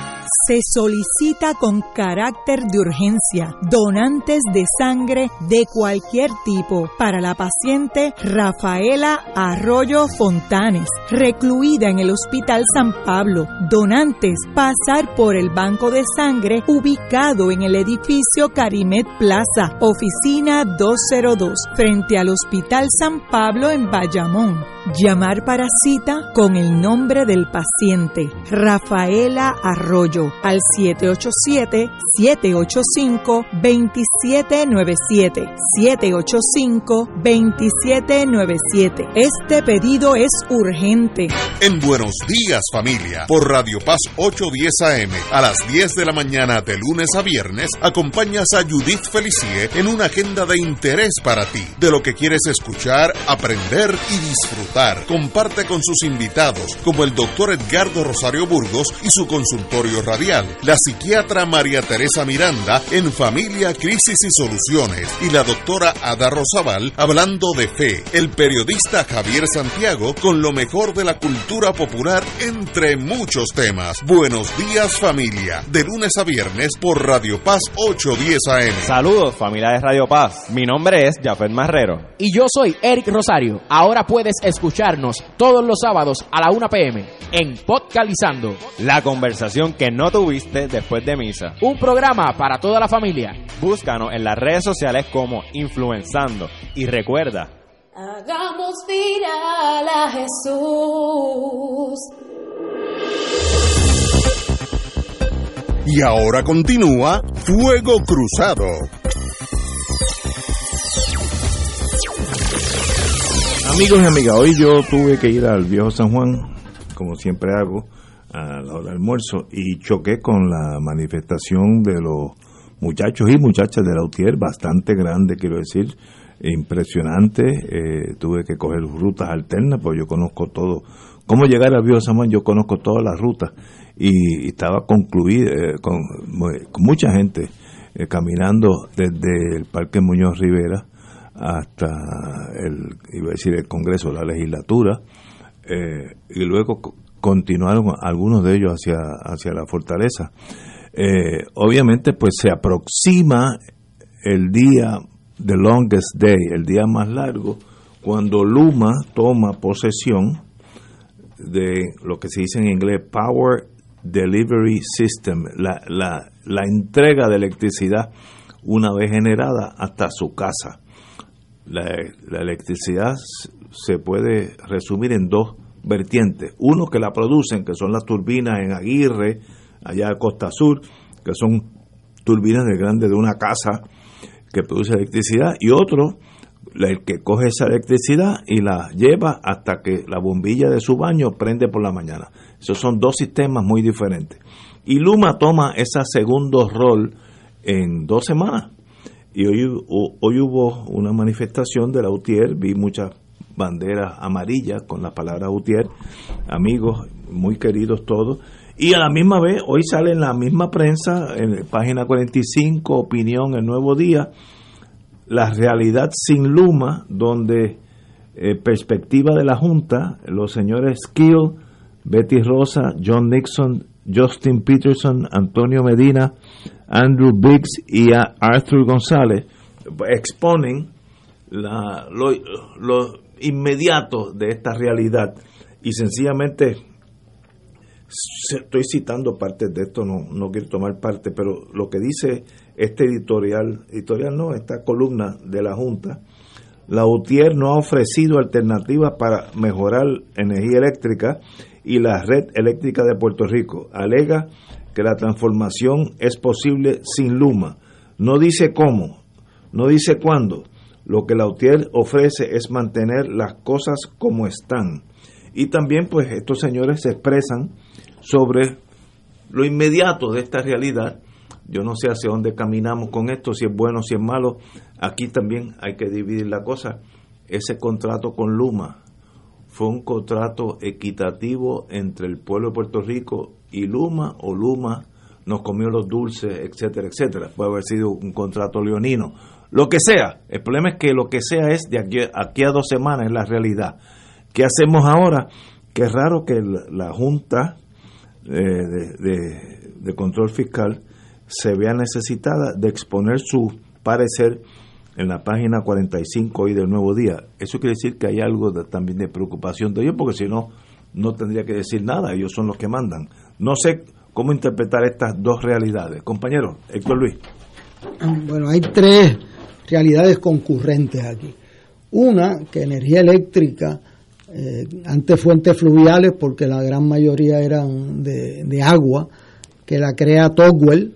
Se solicita con carácter de urgencia donantes de sangre de cualquier tipo para la paciente Rafaela Arroyo Fontanes, recluida en el Hospital San Pablo. Donantes pasar por el banco de sangre ubicado en el edificio Carimet Plaza, oficina 202, frente al Hospital San Pablo en Bayamón. Llamar para cita con el nombre del paciente, Rafaela Arroyo, al 787-785-2797. 785-2797. Este pedido es urgente. En Buenos Días Familia, por Radio Paz 810 AM, a las 10 de la mañana de lunes a viernes, acompañas a Judith Felicie en una agenda de interés para ti, de lo que quieres escuchar, aprender y disfrutar. Comparte con sus invitados, como el doctor Edgardo Rosario Burgos y su consultorio radial, la psiquiatra María Teresa Miranda en Familia, Crisis y Soluciones, y la doctora Ada Rosabal hablando de fe, el periodista Javier Santiago con lo mejor de la cultura popular, entre muchos temas. Buenos días familia, de lunes a viernes por Radio Paz 810 AM. Saludos familia de Radio Paz, mi nombre es Jafet Marrero. Y yo soy Eric Rosario. Ahora puedes escucharnos todos los sábados a la 1 pm en Podcalizando. La conversación que no tuviste después de misa. Un programa para toda la familia. Búscanos en las redes sociales como Influenzando. Y recuerda, Hagamos viral a Jesús. Y ahora continúa Fuego Cruzado. Amigos y amigas, hoy yo tuve que ir al viejo San Juan, como siempre hago, a la hora del almuerzo, y choqué con la manifestación de los muchachos y muchachas de la UTIER, bastante grande, quiero decir, impresionante. Eh, tuve que coger rutas alternas, pues yo conozco todo. ¿Cómo llegar San Juan? Yo conozco todas las rutas, y, estaba concluida eh, con, con mucha gente eh, caminando desde el Parque Muñoz Rivera hasta el, iba a decir, el Congreso, la legislatura, eh, y luego continuaron algunos de ellos hacia, hacia la fortaleza. Eh, obviamente, pues se aproxima el día, the longest day, el día más largo, cuando Luma toma posesión de lo que se dice en inglés Power Delivery System, la, la, la entrega de electricidad una vez generada hasta su casa. La, la electricidad se puede resumir en dos vertientes. Uno que la producen, que son las turbinas en Aguirre, allá de Costa Sur, que son turbinas de grande de una casa que produce electricidad, y otro, el que coge esa electricidad y la lleva hasta que la bombilla de su baño prende por la mañana. Esos son dos sistemas muy diferentes. Y Luma toma ese segundo rol en dos semanas. Y hoy, hoy hubo una manifestación de la UTIER, vi muchas bandera amarilla con la palabra UTIER, amigos muy queridos todos. Y a la misma vez, hoy sale en la misma prensa, en página 45, opinión, el nuevo día, la realidad sin Luma, donde eh, perspectiva de la Junta, los señores Skill, Betty Rosa, John Nixon, Justin Peterson, Antonio Medina, Andrew Biggs y Arthur González exponen la, inmediato de esta realidad y sencillamente estoy citando partes de esto, no, no quiero tomar parte, pero lo que dice este editorial, editorial no, esta columna de la Junta, la UTIER no ha ofrecido alternativas para mejorar energía eléctrica y la red eléctrica de Puerto Rico. Alega que la transformación es posible sin Luma. No dice cómo, no dice cuándo. Lo que la UTIER ofrece es mantener las cosas como están. Y también pues estos señores se expresan sobre lo inmediato de esta realidad. Yo no sé hacia dónde caminamos con esto, si es bueno, si es malo. Aquí también hay que dividir la cosa. Ese contrato con Luma fue un contrato equitativo entre el pueblo de Puerto Rico y Luma, o Luma nos comió los dulces, etcétera, etcétera. Puede haber sido un contrato leonino. Lo que sea. El problema es que lo que sea es de aquí, a dos semanas, es la realidad. ¿Qué hacemos ahora? Que es raro que la Junta eh, de, de, control fiscal se vea necesitada de exponer su parecer en la página 45 hoy del Nuevo Día. Eso quiere decir que hay algo también de preocupación de ellos, porque si no, no tendría que decir nada, ellos son los que mandan. No sé cómo interpretar estas dos realidades. Compañero, Héctor Luis. Bueno, hay tres realidades concurrentes aquí. Una, que energía eléctrica eh, antes fuentes fluviales porque la gran mayoría eran de, agua, que la crea Togwell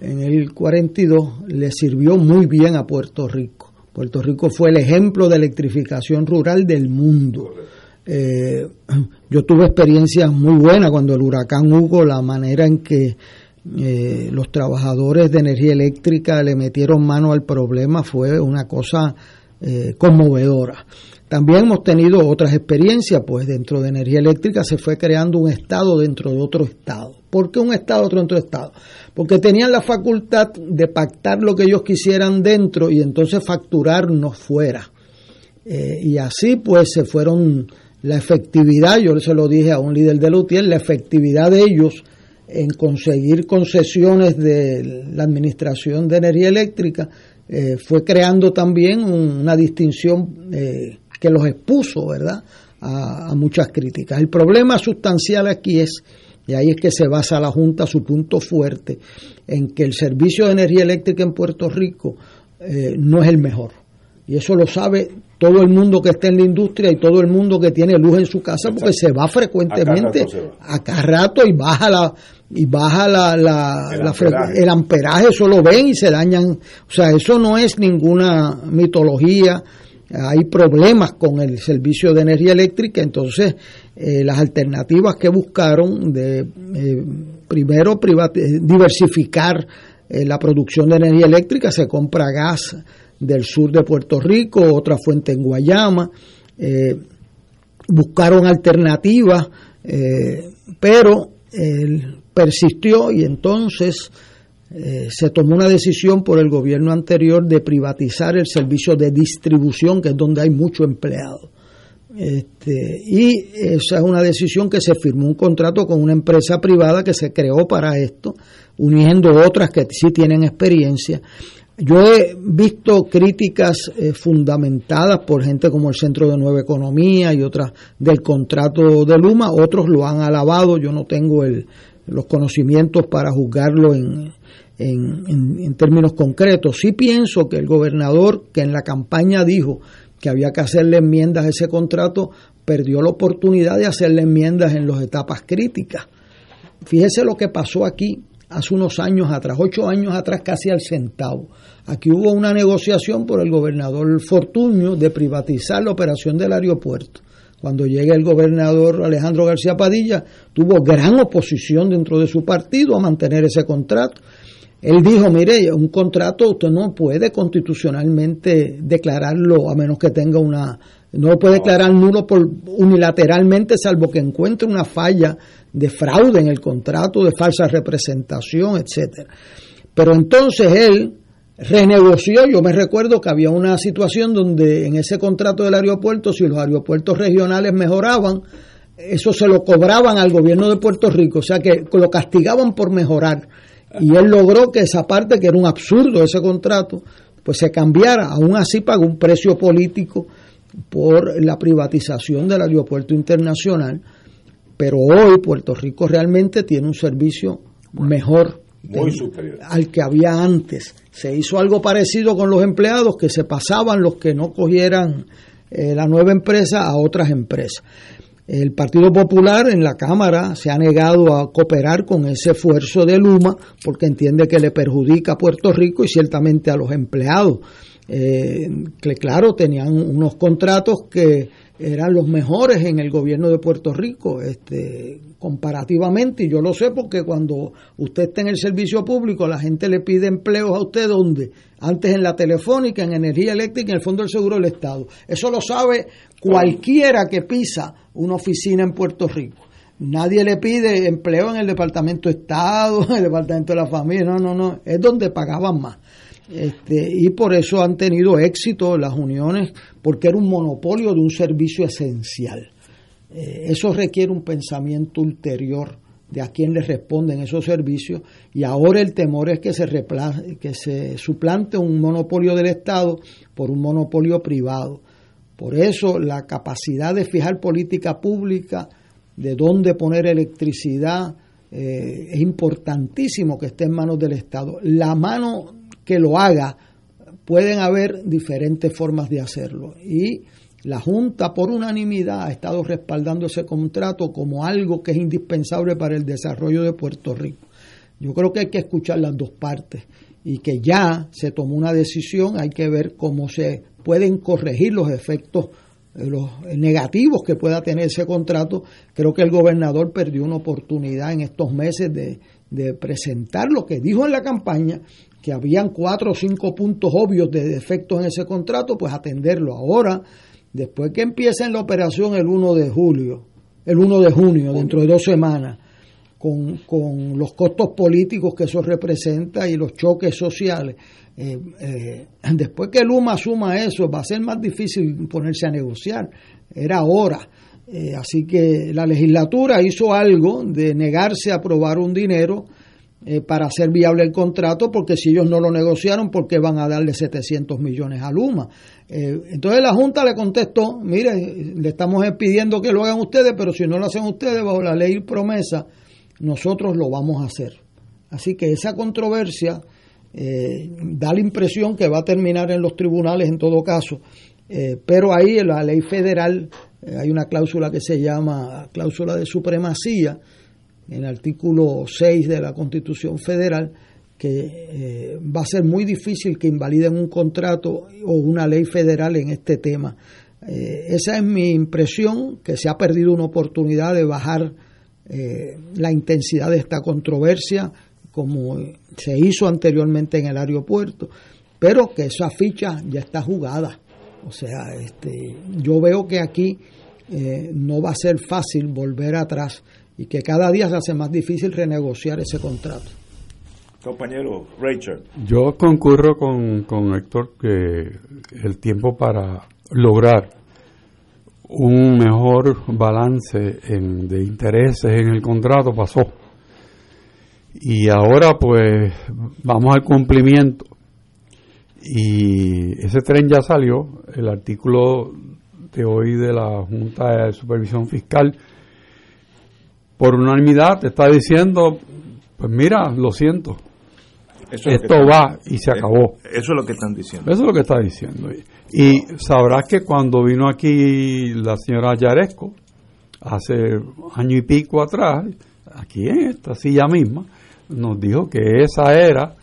en el 42, le sirvió muy bien a Puerto Rico. Puerto Rico fue el ejemplo de electrificación rural del mundo. Eh, yo tuve experiencias muy buenas cuando el huracán Hugo, la manera en que eh, los trabajadores de energía eléctrica le metieron mano al problema fue una cosa conmovedora. También hemos tenido otras experiencias, pues dentro de energía eléctrica se fue creando un estado dentro de otro estado. ¿Por qué un estado dentro de otro estado? Porque tenían la facultad de pactar lo que ellos quisieran dentro y entonces facturarnos fuera. Eh, y así pues se fueron la efectividad, yo se lo dije a un líder de Lutier, la efectividad de ellos en conseguir concesiones de la Administración de Energía Eléctrica eh, fue creando también una distinción eh, que los expuso, ¿verdad?, a, muchas críticas. El problema sustancial aquí es, y ahí es que se basa la Junta, su punto fuerte, en que el servicio de energía eléctrica en Puerto Rico eh, no es el mejor. Y eso lo sabe todo el mundo que está en la industria y todo el mundo que tiene luz en su casa porque se va frecuentemente a cada rato y baja la y baja la, la, el, amperaje. el amperaje, eso lo ven y se dañan. O sea, eso no es ninguna mitología hay problemas con el servicio de energía eléctrica, entonces eh, las alternativas que buscaron de eh, primero eh, diversificar la producción de energía eléctrica, se compra gas del sur de Puerto Rico, otra fuente en Guayama, buscaron alternativas, pero persistió y entonces eh, se tomó una decisión por el gobierno anterior de privatizar el servicio de distribución, que es donde hay mucho empleado. Este, y esa es una decisión que se firmó un contrato con una empresa privada que se creó para esto, uniendo otras que sí tienen experiencia. Yo he visto críticas eh, fundamentadas por gente como el Centro de Nueva Economía y otras del contrato de Luma, otros lo han alabado, yo no tengo el, los conocimientos para juzgarlo en, en, términos concretos. Sí pienso que el gobernador, que en la campaña dijo que había que hacerle enmiendas a ese contrato, perdió la oportunidad de hacerle enmiendas en las etapas críticas. Fíjese lo que pasó aquí hace unos años atrás, ocho años atrás, casi al centavo. Aquí hubo una negociación por el gobernador Fortuño de privatizar la operación del aeropuerto. Cuando llega el gobernador Alejandro García Padilla, tuvo gran oposición dentro de su partido a mantener ese contrato él dijo, mire, un contrato usted no puede constitucionalmente declararlo a menos que tenga una... No lo puede declarar nulo por, unilateralmente salvo que encuentre una falla de fraude en el contrato, de falsa representación, etcétera. Pero entonces él renegoció, yo me recuerdo que había una situación donde en ese contrato del aeropuerto, si los aeropuertos regionales mejoraban, eso se lo cobraban al gobierno de Puerto Rico, o sea que lo castigaban por mejorar. Y él logró que esa parte, que era un absurdo ese contrato, pues se cambiara. Aún así pagó un precio político por la privatización del aeropuerto internacional, pero hoy Puerto Rico realmente tiene un servicio mejor muy superior. al que había antes. Se hizo algo parecido con los empleados que se pasaban los que no cogieran eh, la nueva empresa a otras empresas. El Partido Popular en la Cámara se ha negado a cooperar con ese esfuerzo de Luma porque entiende que le perjudica a Puerto Rico y ciertamente a los empleados. Eh, que claro, tenían unos contratos que eran los mejores en el gobierno de Puerto Rico, este, comparativamente, y yo lo sé porque cuando usted está en el servicio público, la gente le pide empleos a usted donde, antes en la telefónica, en energía eléctrica, en el Fondo del Seguro del Estado. Eso lo sabe cualquiera que pisa una oficina en Puerto Rico. Nadie le pide empleo en el Departamento de Estado, en el Departamento de la Familia, no, no, no, es donde pagaban más. Este, y por eso han tenido éxito las uniones, porque era un monopolio de un servicio esencial. Eh, eso requiere un pensamiento ulterior de a quién le responden esos servicios y ahora el temor es que se, que se suplante un monopolio del Estado por un monopolio privado. Por eso la capacidad de fijar política pública, de dónde poner electricidad, eh, es importantísimo que esté en manos del Estado. La mano que lo haga, pueden haber diferentes formas de hacerlo. Y la Junta, por unanimidad, ha estado respaldando ese contrato como algo que es indispensable para el desarrollo de Puerto Rico. Yo creo que hay que escuchar las dos partes y que ya se tomó una decisión, hay que ver cómo se pueden corregir los efectos eh, los negativos que pueda tener ese contrato. Creo que el gobernador perdió una oportunidad en estos meses de, de presentar lo que dijo en la campaña que habían cuatro o cinco puntos obvios de defectos en ese contrato, pues atenderlo. Ahora, después que empiecen la operación el 1 de julio, el 1 de junio, dentro de dos semanas, con, con los costos políticos que eso representa y los choques sociales, eh, eh, después que Luma asuma eso, va a ser más difícil ponerse a negociar. Era hora. Eh, así que la legislatura hizo algo de negarse a aprobar un dinero eh, para hacer viable el contrato, porque si ellos no lo negociaron, ¿por qué van a darle 700 millones a Luma? Eh, entonces la Junta le contestó, mire, le estamos pidiendo que lo hagan ustedes, pero si no lo hacen ustedes bajo la ley promesa, nosotros lo vamos a hacer. Así que esa controversia eh, da la impresión que va a terminar en los tribunales en todo caso, pero ahí en la ley federal hay una cláusula que se llama cláusula de supremacía, en el artículo 6 de la Constitución Federal, que eh, va a ser muy difícil que invaliden un contrato o una ley federal en este tema. Eh, esa es mi impresión, que se ha perdido una oportunidad de bajar eh, la intensidad de esta controversia, como se hizo anteriormente en el aeropuerto, pero que esa ficha ya está jugada. O sea, este, yo veo que aquí no va a ser fácil volver atrás y que cada día se hace más difícil renegociar ese contrato. Compañero Rachel. Yo concurro con, con Héctor que el tiempo para lograr un mejor balance de intereses en el contrato pasó. Y ahora pues vamos al cumplimiento. Y ese tren ya salió, el artículo de hoy de la Junta de Supervisión Fiscal por unanimidad te está diciendo, pues mira, lo siento, esto va y se acabó. Eso es lo que están diciendo. Eso es lo que está diciendo. Y sabrás que cuando vino aquí la señora Yaresco, hace año y pico atrás, aquí en esta silla misma, nos dijo que esa era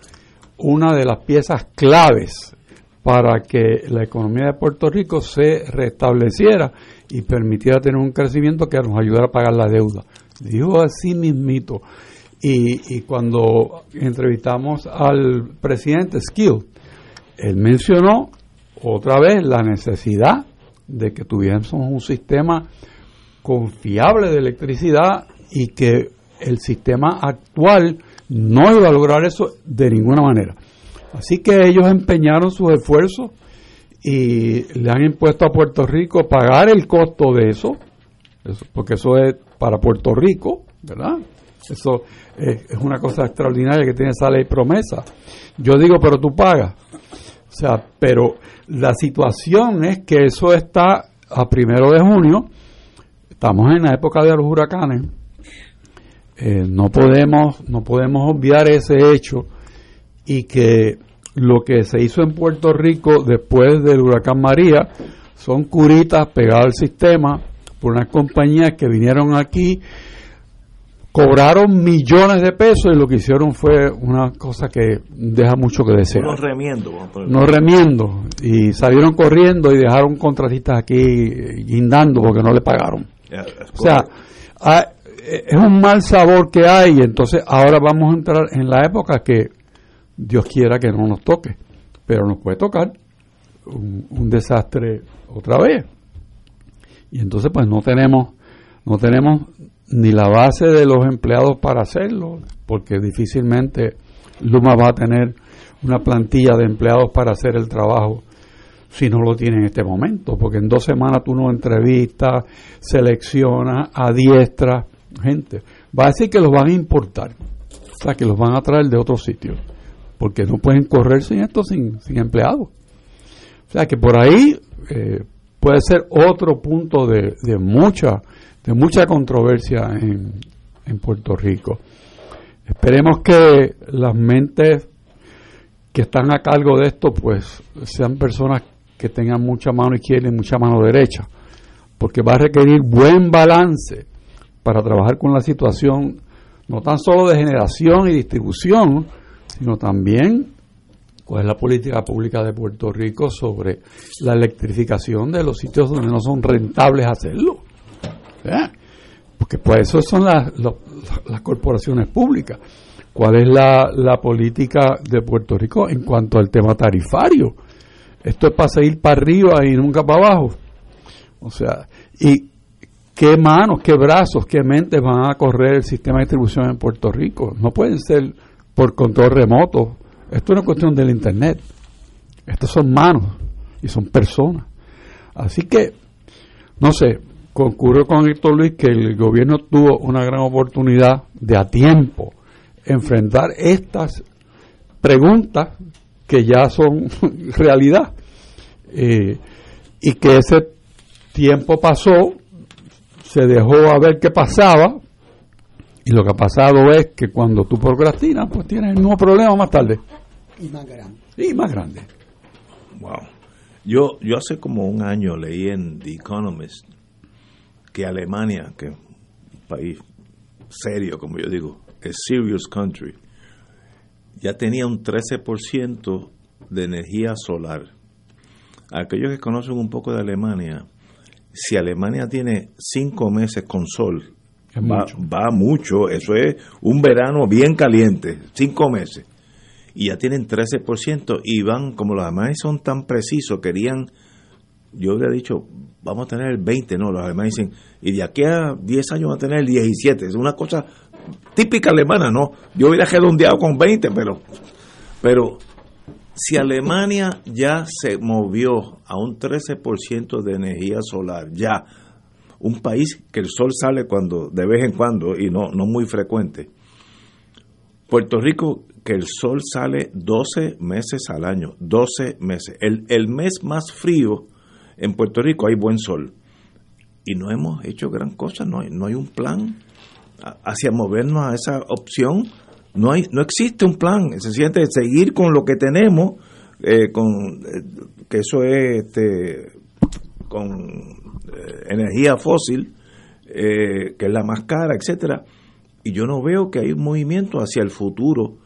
una de las piezas claves para que la economía de Puerto Rico se restableciera y permitiera tener un crecimiento que nos ayudara a pagar la deuda. Dijo así mismito. Y, y cuando entrevistamos al presidente Skill, él mencionó otra vez la necesidad de que tuviéramos un sistema confiable de electricidad y que el sistema actual no iba a lograr eso de ninguna manera. Así que ellos empeñaron sus esfuerzos y le han impuesto a Puerto Rico pagar el costo de eso, porque eso es para Puerto Rico, ¿verdad? Eso es, es una cosa extraordinaria que tiene esa ley promesa. Yo digo, pero tú pagas. O sea, pero la situación es que eso está a primero de junio, estamos en la época de los huracanes, eh, no podemos no podemos obviar ese hecho y que lo que se hizo en Puerto Rico después del huracán María son curitas pegadas al sistema por unas compañías que vinieron aquí cobraron millones de pesos y lo que hicieron fue una cosa que deja mucho que desear. No remiendo. No remiendo. Y salieron corriendo y dejaron contratistas aquí guindando porque no le pagaron. o sea, es un mal sabor que hay entonces ahora vamos a entrar en la época que Dios quiera que no nos toque, pero nos puede tocar un, un desastre otra vez. Y entonces pues no tenemos no tenemos ni la base de los empleados para hacerlo, porque difícilmente Luma va a tener una plantilla de empleados para hacer el trabajo si no lo tiene en este momento, porque en dos semanas tú no entrevistas, seleccionas, adiestras gente. Va a decir que los van a importar, o sea, que los van a traer de otros sitios, porque no pueden correr sin esto, sin, sin empleados. O sea, que por ahí eh, puede ser otro punto de, de mucha de mucha controversia en, en Puerto Rico. Esperemos que las mentes que están a cargo de esto, pues sean personas que tengan mucha mano izquierda y mucha mano derecha, porque va a requerir buen balance para trabajar con la situación, no tan solo de generación y distribución, sino también cuál es la política pública de Puerto Rico sobre la electrificación de los sitios donde no son rentables hacerlo. ¿Eh? Porque pues eso son las, las corporaciones públicas. ¿Cuál es la, la política de Puerto Rico en cuanto al tema tarifario? Esto es para seguir para arriba y nunca para abajo. O sea, y qué manos, qué brazos, qué mentes van a correr el sistema de distribución en Puerto Rico. No pueden ser por control remoto. Esto es cuestión del Internet. Estas son manos y son personas. Así que, no sé, concurrió con Héctor Luis que el gobierno tuvo una gran oportunidad de a tiempo enfrentar estas preguntas que ya son realidad eh, y que ese tiempo pasó se dejó a ver qué pasaba y lo que ha pasado es que cuando tú procrastinas pues tienes el mismo problema más tarde y más grande. Y más grande. Wow. Yo yo hace como un año leí en The Economist que Alemania, que es un país serio, como yo digo, es serious country, ya tenía un 13% de energía solar. Aquellos que conocen un poco de Alemania, si Alemania tiene cinco meses con sol, va, mucho. va mucho, eso es un verano bien caliente, cinco meses, y ya tienen 13% y van, como los alemanes son tan precisos, querían, yo había dicho, vamos a tener el 20, no, los alemanes dicen, y de aquí a 10 años van a tener el 17, es una cosa típica alemana, ¿no? Yo hubiera redondeado con 20, pero, pero si Alemania ya se movió a un 13% de energía solar, ya, un país que el sol sale cuando de vez en cuando y no, no muy frecuente. Puerto Rico, que el sol sale 12 meses al año, 12 meses. El, el mes más frío en Puerto Rico hay buen sol. Y no hemos hecho gran cosa, no hay, no hay un plan hacia movernos a esa opción. No, hay, no existe un plan, se siente seguir con lo que tenemos, eh, con eh, que eso es este, con eh, energía fósil, que es la más cara, etcétera. Y yo no veo que hay un movimiento hacia el futuro.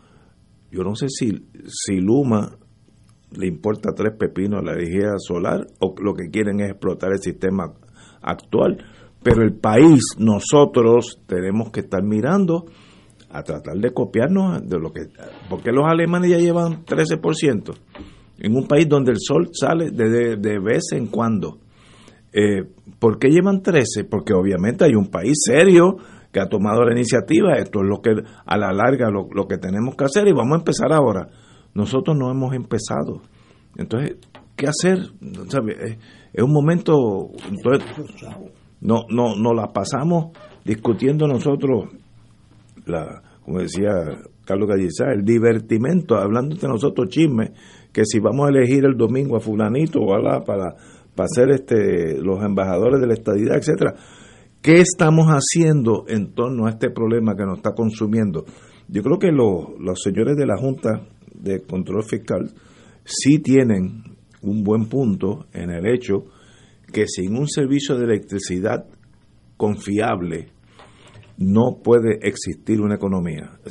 Yo no sé si, si Luma le importa tres pepinos a la energía solar o lo que quieren es explotar el sistema actual. Pero el país, nosotros tenemos que estar mirando a tratar de copiarnos de lo que... porque los alemanes ya llevan 13%? En un país donde el sol sale de, de, vez en cuando. Eh, ¿Por qué llevan 13? Porque obviamente hay un país serio que ha tomado la iniciativa. Esto es lo que a la larga lo, lo que tenemos que hacer y vamos a empezar ahora. Nosotros no hemos empezado. Entonces, ¿qué hacer? Es un momento... Entonces, no, no, no la pasamos discutiendo nosotros, la, como decía Carlos Gallizá, el divertimento, hablando entre nosotros chisme, que si vamos a elegir el domingo a fulanito o a para, para ser este, los embajadores de la estadidad, etcétera. ¿Qué estamos haciendo en torno a este problema que nos está consumiendo? Yo creo que los señores de la Junta de Control Fiscal sí tienen un buen punto en el hecho que sin un servicio de electricidad confiable no puede existir una economía.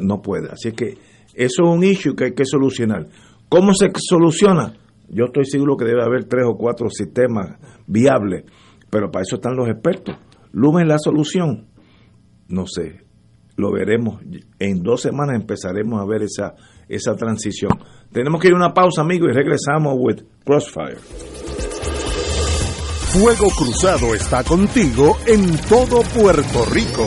No puede. Así que eso es un issue que hay que solucionar. ¿Cómo se soluciona? Yo estoy seguro que debe haber tres o cuatro sistemas viables, pero para eso están los expertos. Lumen la solución. No sé, lo veremos. En dos semanas empezaremos a ver esa, esa transición. Tenemos que ir a una pausa, amigos, y regresamos with Crossfire. Fuego Cruzado está contigo en todo Puerto Rico.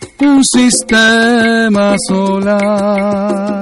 un sistema solar.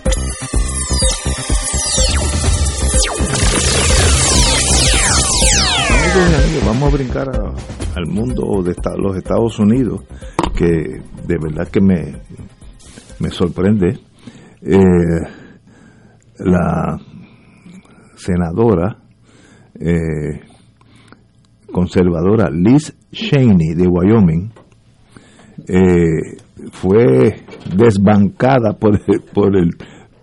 Vamos a brincar al mundo de los Estados Unidos, que de verdad que me, me sorprende. Eh, la senadora eh, conservadora Liz Cheney de Wyoming eh, fue desbancada por por el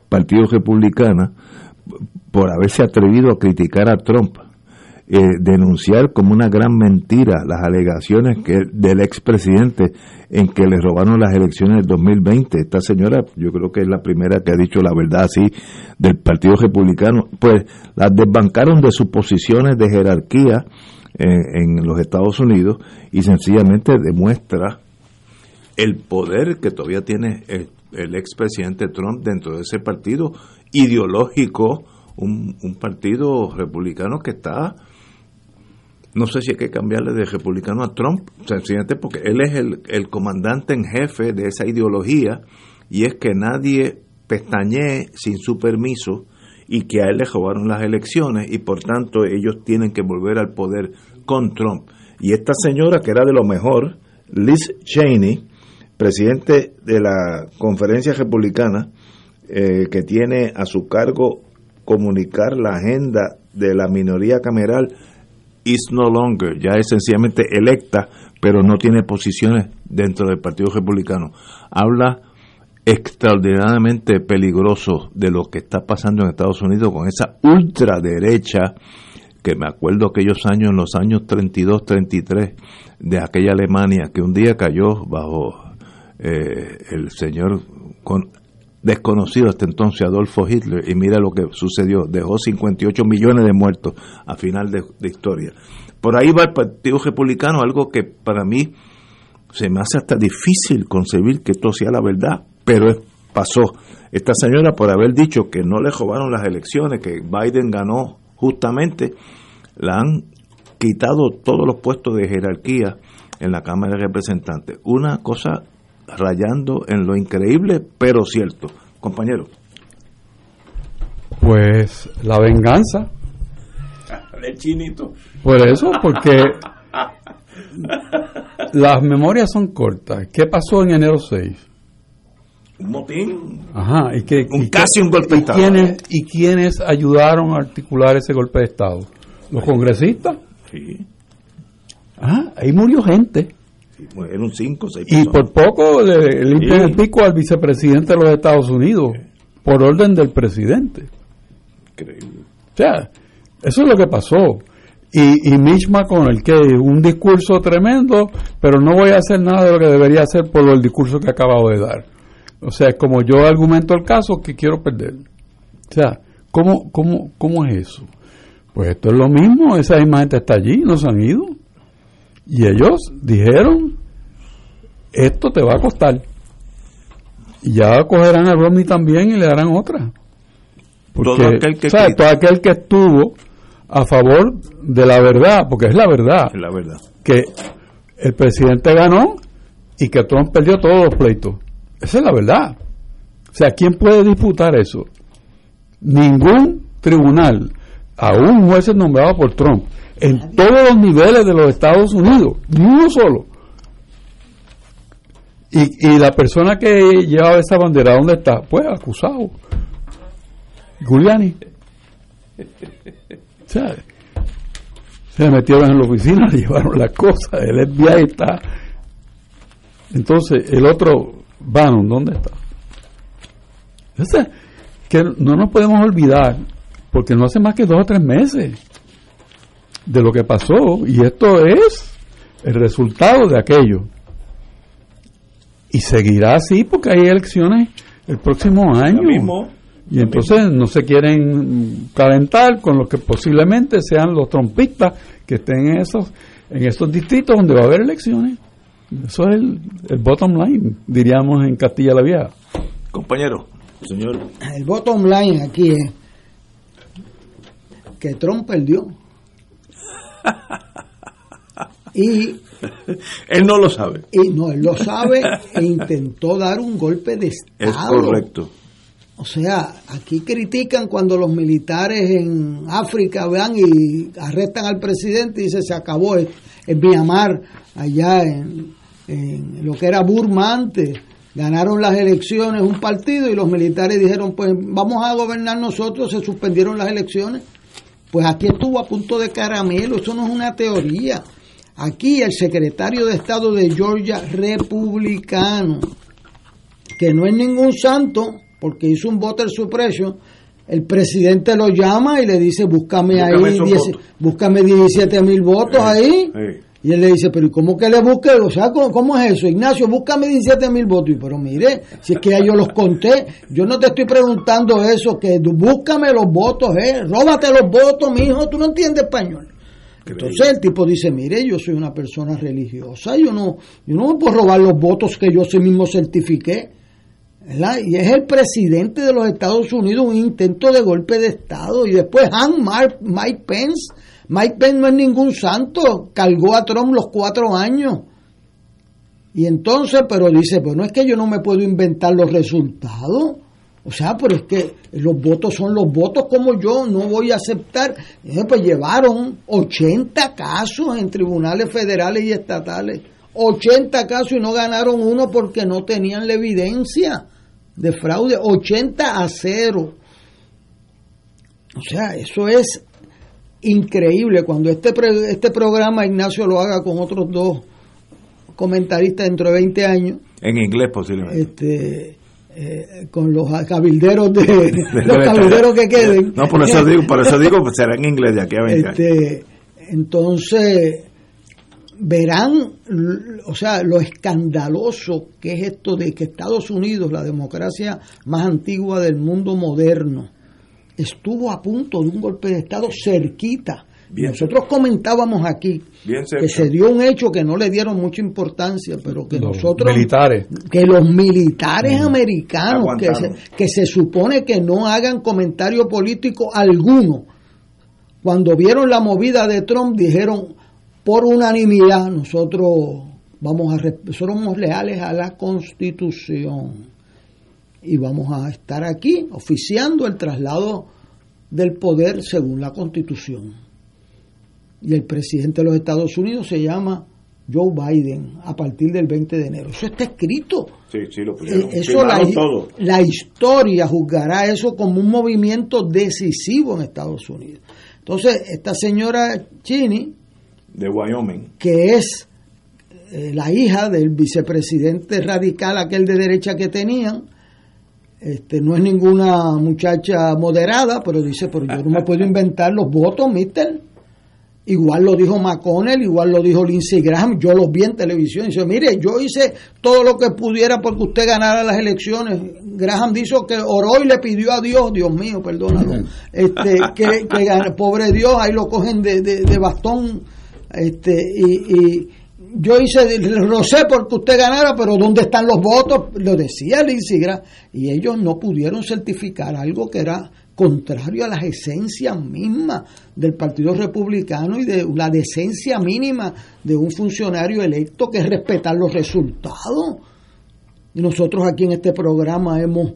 Partido Republicano por haberse atrevido a criticar a Trump eh, denunciar como una gran mentira las alegaciones que del expresidente en que le robaron las elecciones del 2020. Esta señora, yo creo que es la primera que ha dicho la verdad así del Partido Republicano, pues las desbancaron de sus posiciones de jerarquía eh, en los Estados Unidos y sencillamente demuestra el poder que todavía tiene el, el expresidente Trump dentro de ese partido ideológico, un, un partido republicano que está no sé si hay que cambiarle de republicano a Trump, sencillamente porque él es el, el, comandante en jefe de esa ideología y es que nadie pestañee sin su permiso y que a él le robaron las elecciones y por tanto ellos tienen que volver al poder con Trump. Y esta señora que era de lo mejor, Liz Cheney, presidente de la conferencia republicana, eh, que tiene a su cargo comunicar la agenda de la minoría cameral, is no longer, ya es sencillamente electa, pero no tiene posiciones dentro del Partido Republicano. Habla extraordinariamente peligroso de lo que está pasando en Estados Unidos con esa ultraderecha que me acuerdo aquellos años, en los años 32, 33, de aquella Alemania que un día cayó bajo eh, el señor con, desconocido hasta entonces Adolfo Hitler y mira lo que sucedió, dejó 58 millones de muertos a final de, de, historia. Por ahí va el Partido Republicano, algo que para mí se me hace hasta difícil concebir que esto sea la verdad, pero pasó. Esta señora por haber dicho que no le robaron las elecciones, que Biden ganó justamente, la han quitado todos los puestos de jerarquía en la Cámara de Representantes. Una cosa rayando en lo increíble, pero cierto. Compañero. Pues la venganza. El chinito. Por eso, porque las memorias son cortas. ¿Qué pasó en enero 6? Un motín. Ajá, y que, un y casi que, un golpe de y Estado. Quiénes, ¿Y quiénes ayudaron a articular ese golpe de Estado? ¿Los congresistas? Sí. Ah, ahí murió gente. Era un 5 6 Y por poco le limpian Sí. el pico al vicepresidente de los Estados Unidos, por orden del presidente. Increíble. O sea, eso es lo que pasó. Y, y Mitch McConnell, que un discurso tremendo, pero no voy a hacer nada de lo que debería hacer por el discurso que acabado de dar. O sea, como yo argumento el caso, que quiero perder. O sea, ¿cómo, cómo, cómo es eso? Pues esto es lo mismo, esa misma gente está allí, no se han ido. Y ellos dijeron, esto te va a costar. Y ya cogerán a Romney también y le darán otra. Porque, Todo aquel que todo aquel que estuvo a favor de la verdad, porque es la verdad, Es la verdad. que el presidente ganó y que Trump perdió todos los pleitos. Esa es la verdad. O sea, ¿quién puede disputar eso? Ningún tribunal, aún jueces nombrados por Trump, en todos los niveles de los Estados Unidos, ni uno solo. Y, y la persona que llevaba esa bandera, ¿dónde está? Pues acusado. Giuliani. Se metieron en la oficina, le llevaron las cosas, el FBI está. Entonces, el otro, Bannon, ¿dónde está? Que no nos podemos olvidar, porque no hace más que dos o tres meses de lo que pasó, y esto es el resultado de aquello. Y seguirá así porque hay elecciones el próximo año. mismo. Y entonces no se quieren calentar con los que posiblemente sean los trompistas que estén en esos, en esos distritos donde va a haber elecciones. Eso es el, el bottom line, diríamos en Castilla la Vieja. Compañero, señor. El bottom line aquí es que Trump perdió. Y Él no lo sabe. Y no, él lo sabe e intentó dar un golpe de Estado. Es correcto. O sea, aquí critican cuando los militares en África vean y arrestan al presidente y dice se acabó en, en Myanmar, allá en, en lo que era Burma antes. Ganaron las elecciones un partido y los militares dijeron, pues vamos a gobernar nosotros, se suspendieron las elecciones. Pues aquí estuvo a punto de caramelo, eso no es una teoría. Aquí el secretario de Estado de Georgia, republicano, que no es ningún santo, porque hizo un voter suppression, el presidente lo llama y le dice, búscame, Búscame ahí, esos 10 votos". búscame 17 mil votos ahí. Sí. Y él le dice, pero ¿y cómo que le busque? O sea, ¿cómo, cómo es eso? Ignacio, búscame 17 mil votos. Y, pero mire, si es que ya yo los conté, yo no te estoy preguntando eso, que búscame los votos, eh, róbate los votos, mijo, tú no entiendes español. Entonces el tipo dice, mire, yo soy una persona religiosa, yo no, yo no me puedo robar los votos que yo sí mismo certifiqué. ¿verdad? Y es el presidente de los Estados Unidos, un intento de golpe de Estado. Y después Han Mark, Mike Pence. Mike Pence no es ningún santo, cargó a Trump los cuatro años. Y entonces, pero dice, pues no es que yo no me puedo inventar los resultados. O sea, pero es que los votos son los votos como yo, no voy a aceptar. Eh, pues llevaron 80 casos en tribunales federales y estatales. 80 casos y no ganaron uno porque no tenían la evidencia de fraude. 80 a 0. O sea, eso es increíble. Cuando este, pre- este programa Ignacio lo haga con otros dos comentaristas dentro de 20 años, En inglés posiblemente. este, eh, con los cabilderos de los cabilderos que queden. No, por eso digo, por eso digo, pues será en inglés de aquí a 20 años. Este, entonces, verán, o sea, lo escandaloso que es esto de que Estados Unidos, la democracia más antigua del mundo moderno, estuvo a punto de un golpe de Estado cerquita. Bien. Nosotros comentábamos aquí Bien que se dio un hecho que no le dieron mucha importancia, pero que Los nosotros militares. que los militares americanos que se, que se supone que no hagan comentario político alguno. Cuando vieron la movida de Trump dijeron por unanimidad nosotros vamos a somos leales a la Constitución y vamos a estar aquí oficiando el traslado del poder según la Constitución y el presidente de los Estados Unidos se llama Joe Biden a partir del 20 de enero. Eso está escrito. Sí, sí, lo pusieron. Eh, Eso la, todo. la historia juzgará eso como un movimiento decisivo en Estados Unidos. Entonces, esta señora Chini, De Wyoming. que es eh, la hija del vicepresidente radical, aquel de derecha que tenían, este, no es ninguna muchacha moderada, pero dice, pero yo no me puedo inventar los votos, mister. Igual lo dijo McConnell, igual lo dijo Lindsey Graham, yo los vi en televisión dice, mire, yo hice todo lo que pudiera porque usted ganara las elecciones. Graham dijo que oró y le pidió a Dios, Dios mío, perdónalo, este, que, pobre Dios, ahí lo cogen de, de- de bastón, este, y, y yo hice, lo sé porque usted ganara, pero ¿dónde están los votos? Lo decía Graham, y ellos no pudieron certificar algo que era contrario a las esencias mismas del Partido Republicano y de la decencia mínima de un funcionario electo que es respetar los resultados. Y nosotros aquí en este programa hemos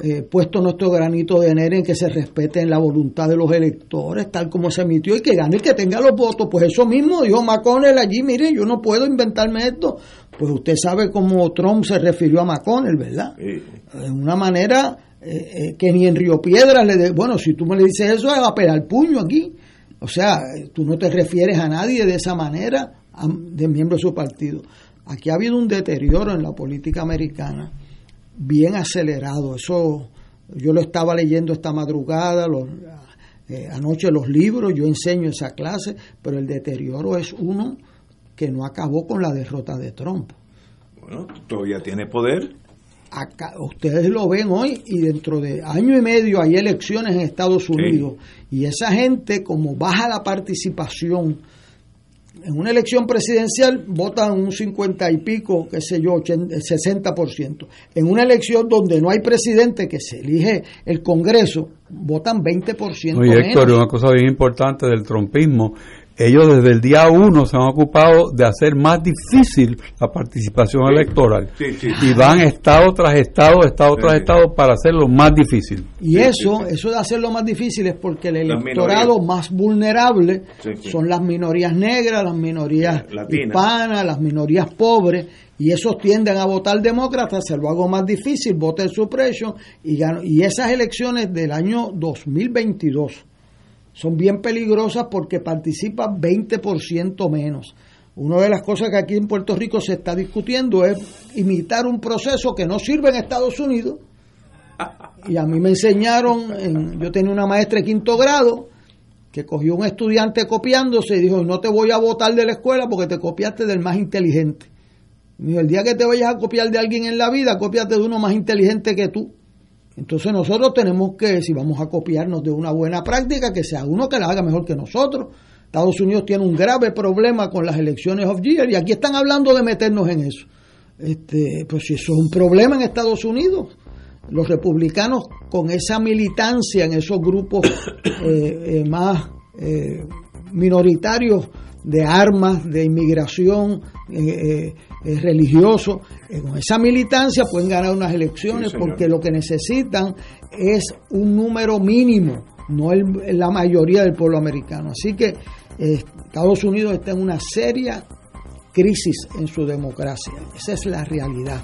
eh, puesto nuestro granito de enero en que se respeten la voluntad de los electores, tal como se emitió, y que gane el que tenga los votos. Pues eso mismo dijo McConnell allí, mire, yo no puedo inventarme esto. Pues usted sabe cómo Trump se refirió a McConnell, ¿verdad? De una manera eh, eh, que ni en Río Piedra le... de- bueno, si tú me le dices eso, va a pegar el puño aquí. O sea, eh, tú no te refieres a nadie de esa manera, a- de miembro de su partido. Aquí ha habido un deterioro en la política americana bien acelerado. Eso yo lo estaba leyendo esta madrugada, los- eh, anoche los libros, yo enseño esa clase, pero el deterioro es uno que no acabó con la derrota de Trump. Bueno, todavía tiene poder. Acá, ustedes lo ven hoy y dentro de año y medio hay elecciones en Estados Unidos y esa gente como baja la participación en una elección presidencial votan un 50 y pico, qué sé yo, 80, 60%. En una elección donde no hay presidente que se elige el Congreso, votan 20% Oye, Héctor, menos. una cosa bien importante del trompismo, ellos desde el día uno se han ocupado de hacer más difícil la participación electoral Sí, sí. y van estado tras estado, estado tras estado para hacerlo más difícil. Y eso, eso de hacerlo más difícil es porque el electorado más vulnerable Sí, sí. son las minorías negras, las minorías Latinas. hispanas, las minorías pobres, y esos tienden a votar demócrata, se lo hago más difícil, vote el suppression, y, gano- y esas elecciones del año 2022 son bien peligrosas porque participa 20% menos. Una de las cosas que aquí en Puerto Rico se está discutiendo es imitar un proceso que no sirve en Estados Unidos Y a mí me enseñaron, en, yo tenía una maestra de quinto grado que cogió un estudiante copiándose y dijo, no te voy a votar de la escuela porque te copiaste del más inteligente. dijo, el día que te vayas a copiar de alguien en la vida, cópiate de uno más inteligente que tú. Entonces nosotros tenemos que, si vamos a copiarnos de una buena práctica, que sea uno que la haga mejor que nosotros. Estados Unidos tiene un grave problema con las elecciones of year y aquí están hablando de meternos en eso. Este, pues si eso es un problema en Estados Unidos, los republicanos con esa militancia en esos grupos eh, eh, más eh, minoritarios de armas, de inmigración, religioso, con esa militancia pueden ganar unas elecciones porque lo que necesitan es un número mínimo, no la mayoría del pueblo americano. Así que Estados Unidos está en una seria crisis en su democracia. Esa es la realidad.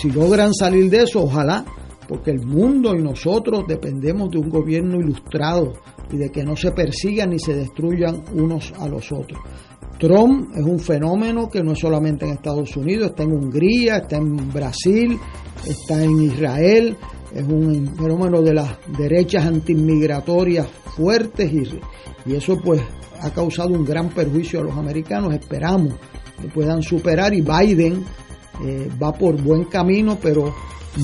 Si logran salir de eso, ojalá, porque el mundo y nosotros dependemos de un gobierno ilustrado y de que no se persigan ni se destruyan unos a los otros. Trump es un fenómeno que no es solamente en Estados Unidos, está en Hungría, está en Brasil, está en Israel, es un fenómeno de las derechas antiinmigratorias fuertes y, y eso pues ha causado un gran perjuicio a los americanos. Esperamos que puedan superar y Biden eh, va por buen camino, pero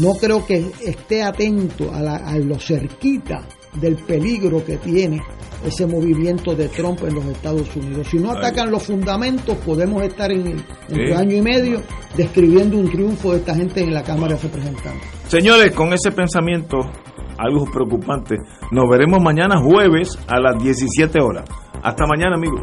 no creo que esté atento a, lo cerquita del peligro que tiene ese movimiento de Trump en los Estados Unidos. Si no atacan los fundamentos, podemos estar en, un año y medio describiendo un triunfo de esta gente en la Cámara de Representantes. Señores, con ese pensamiento, algo preocupante, nos veremos mañana jueves a las 17 horas. Hasta mañana, amigos.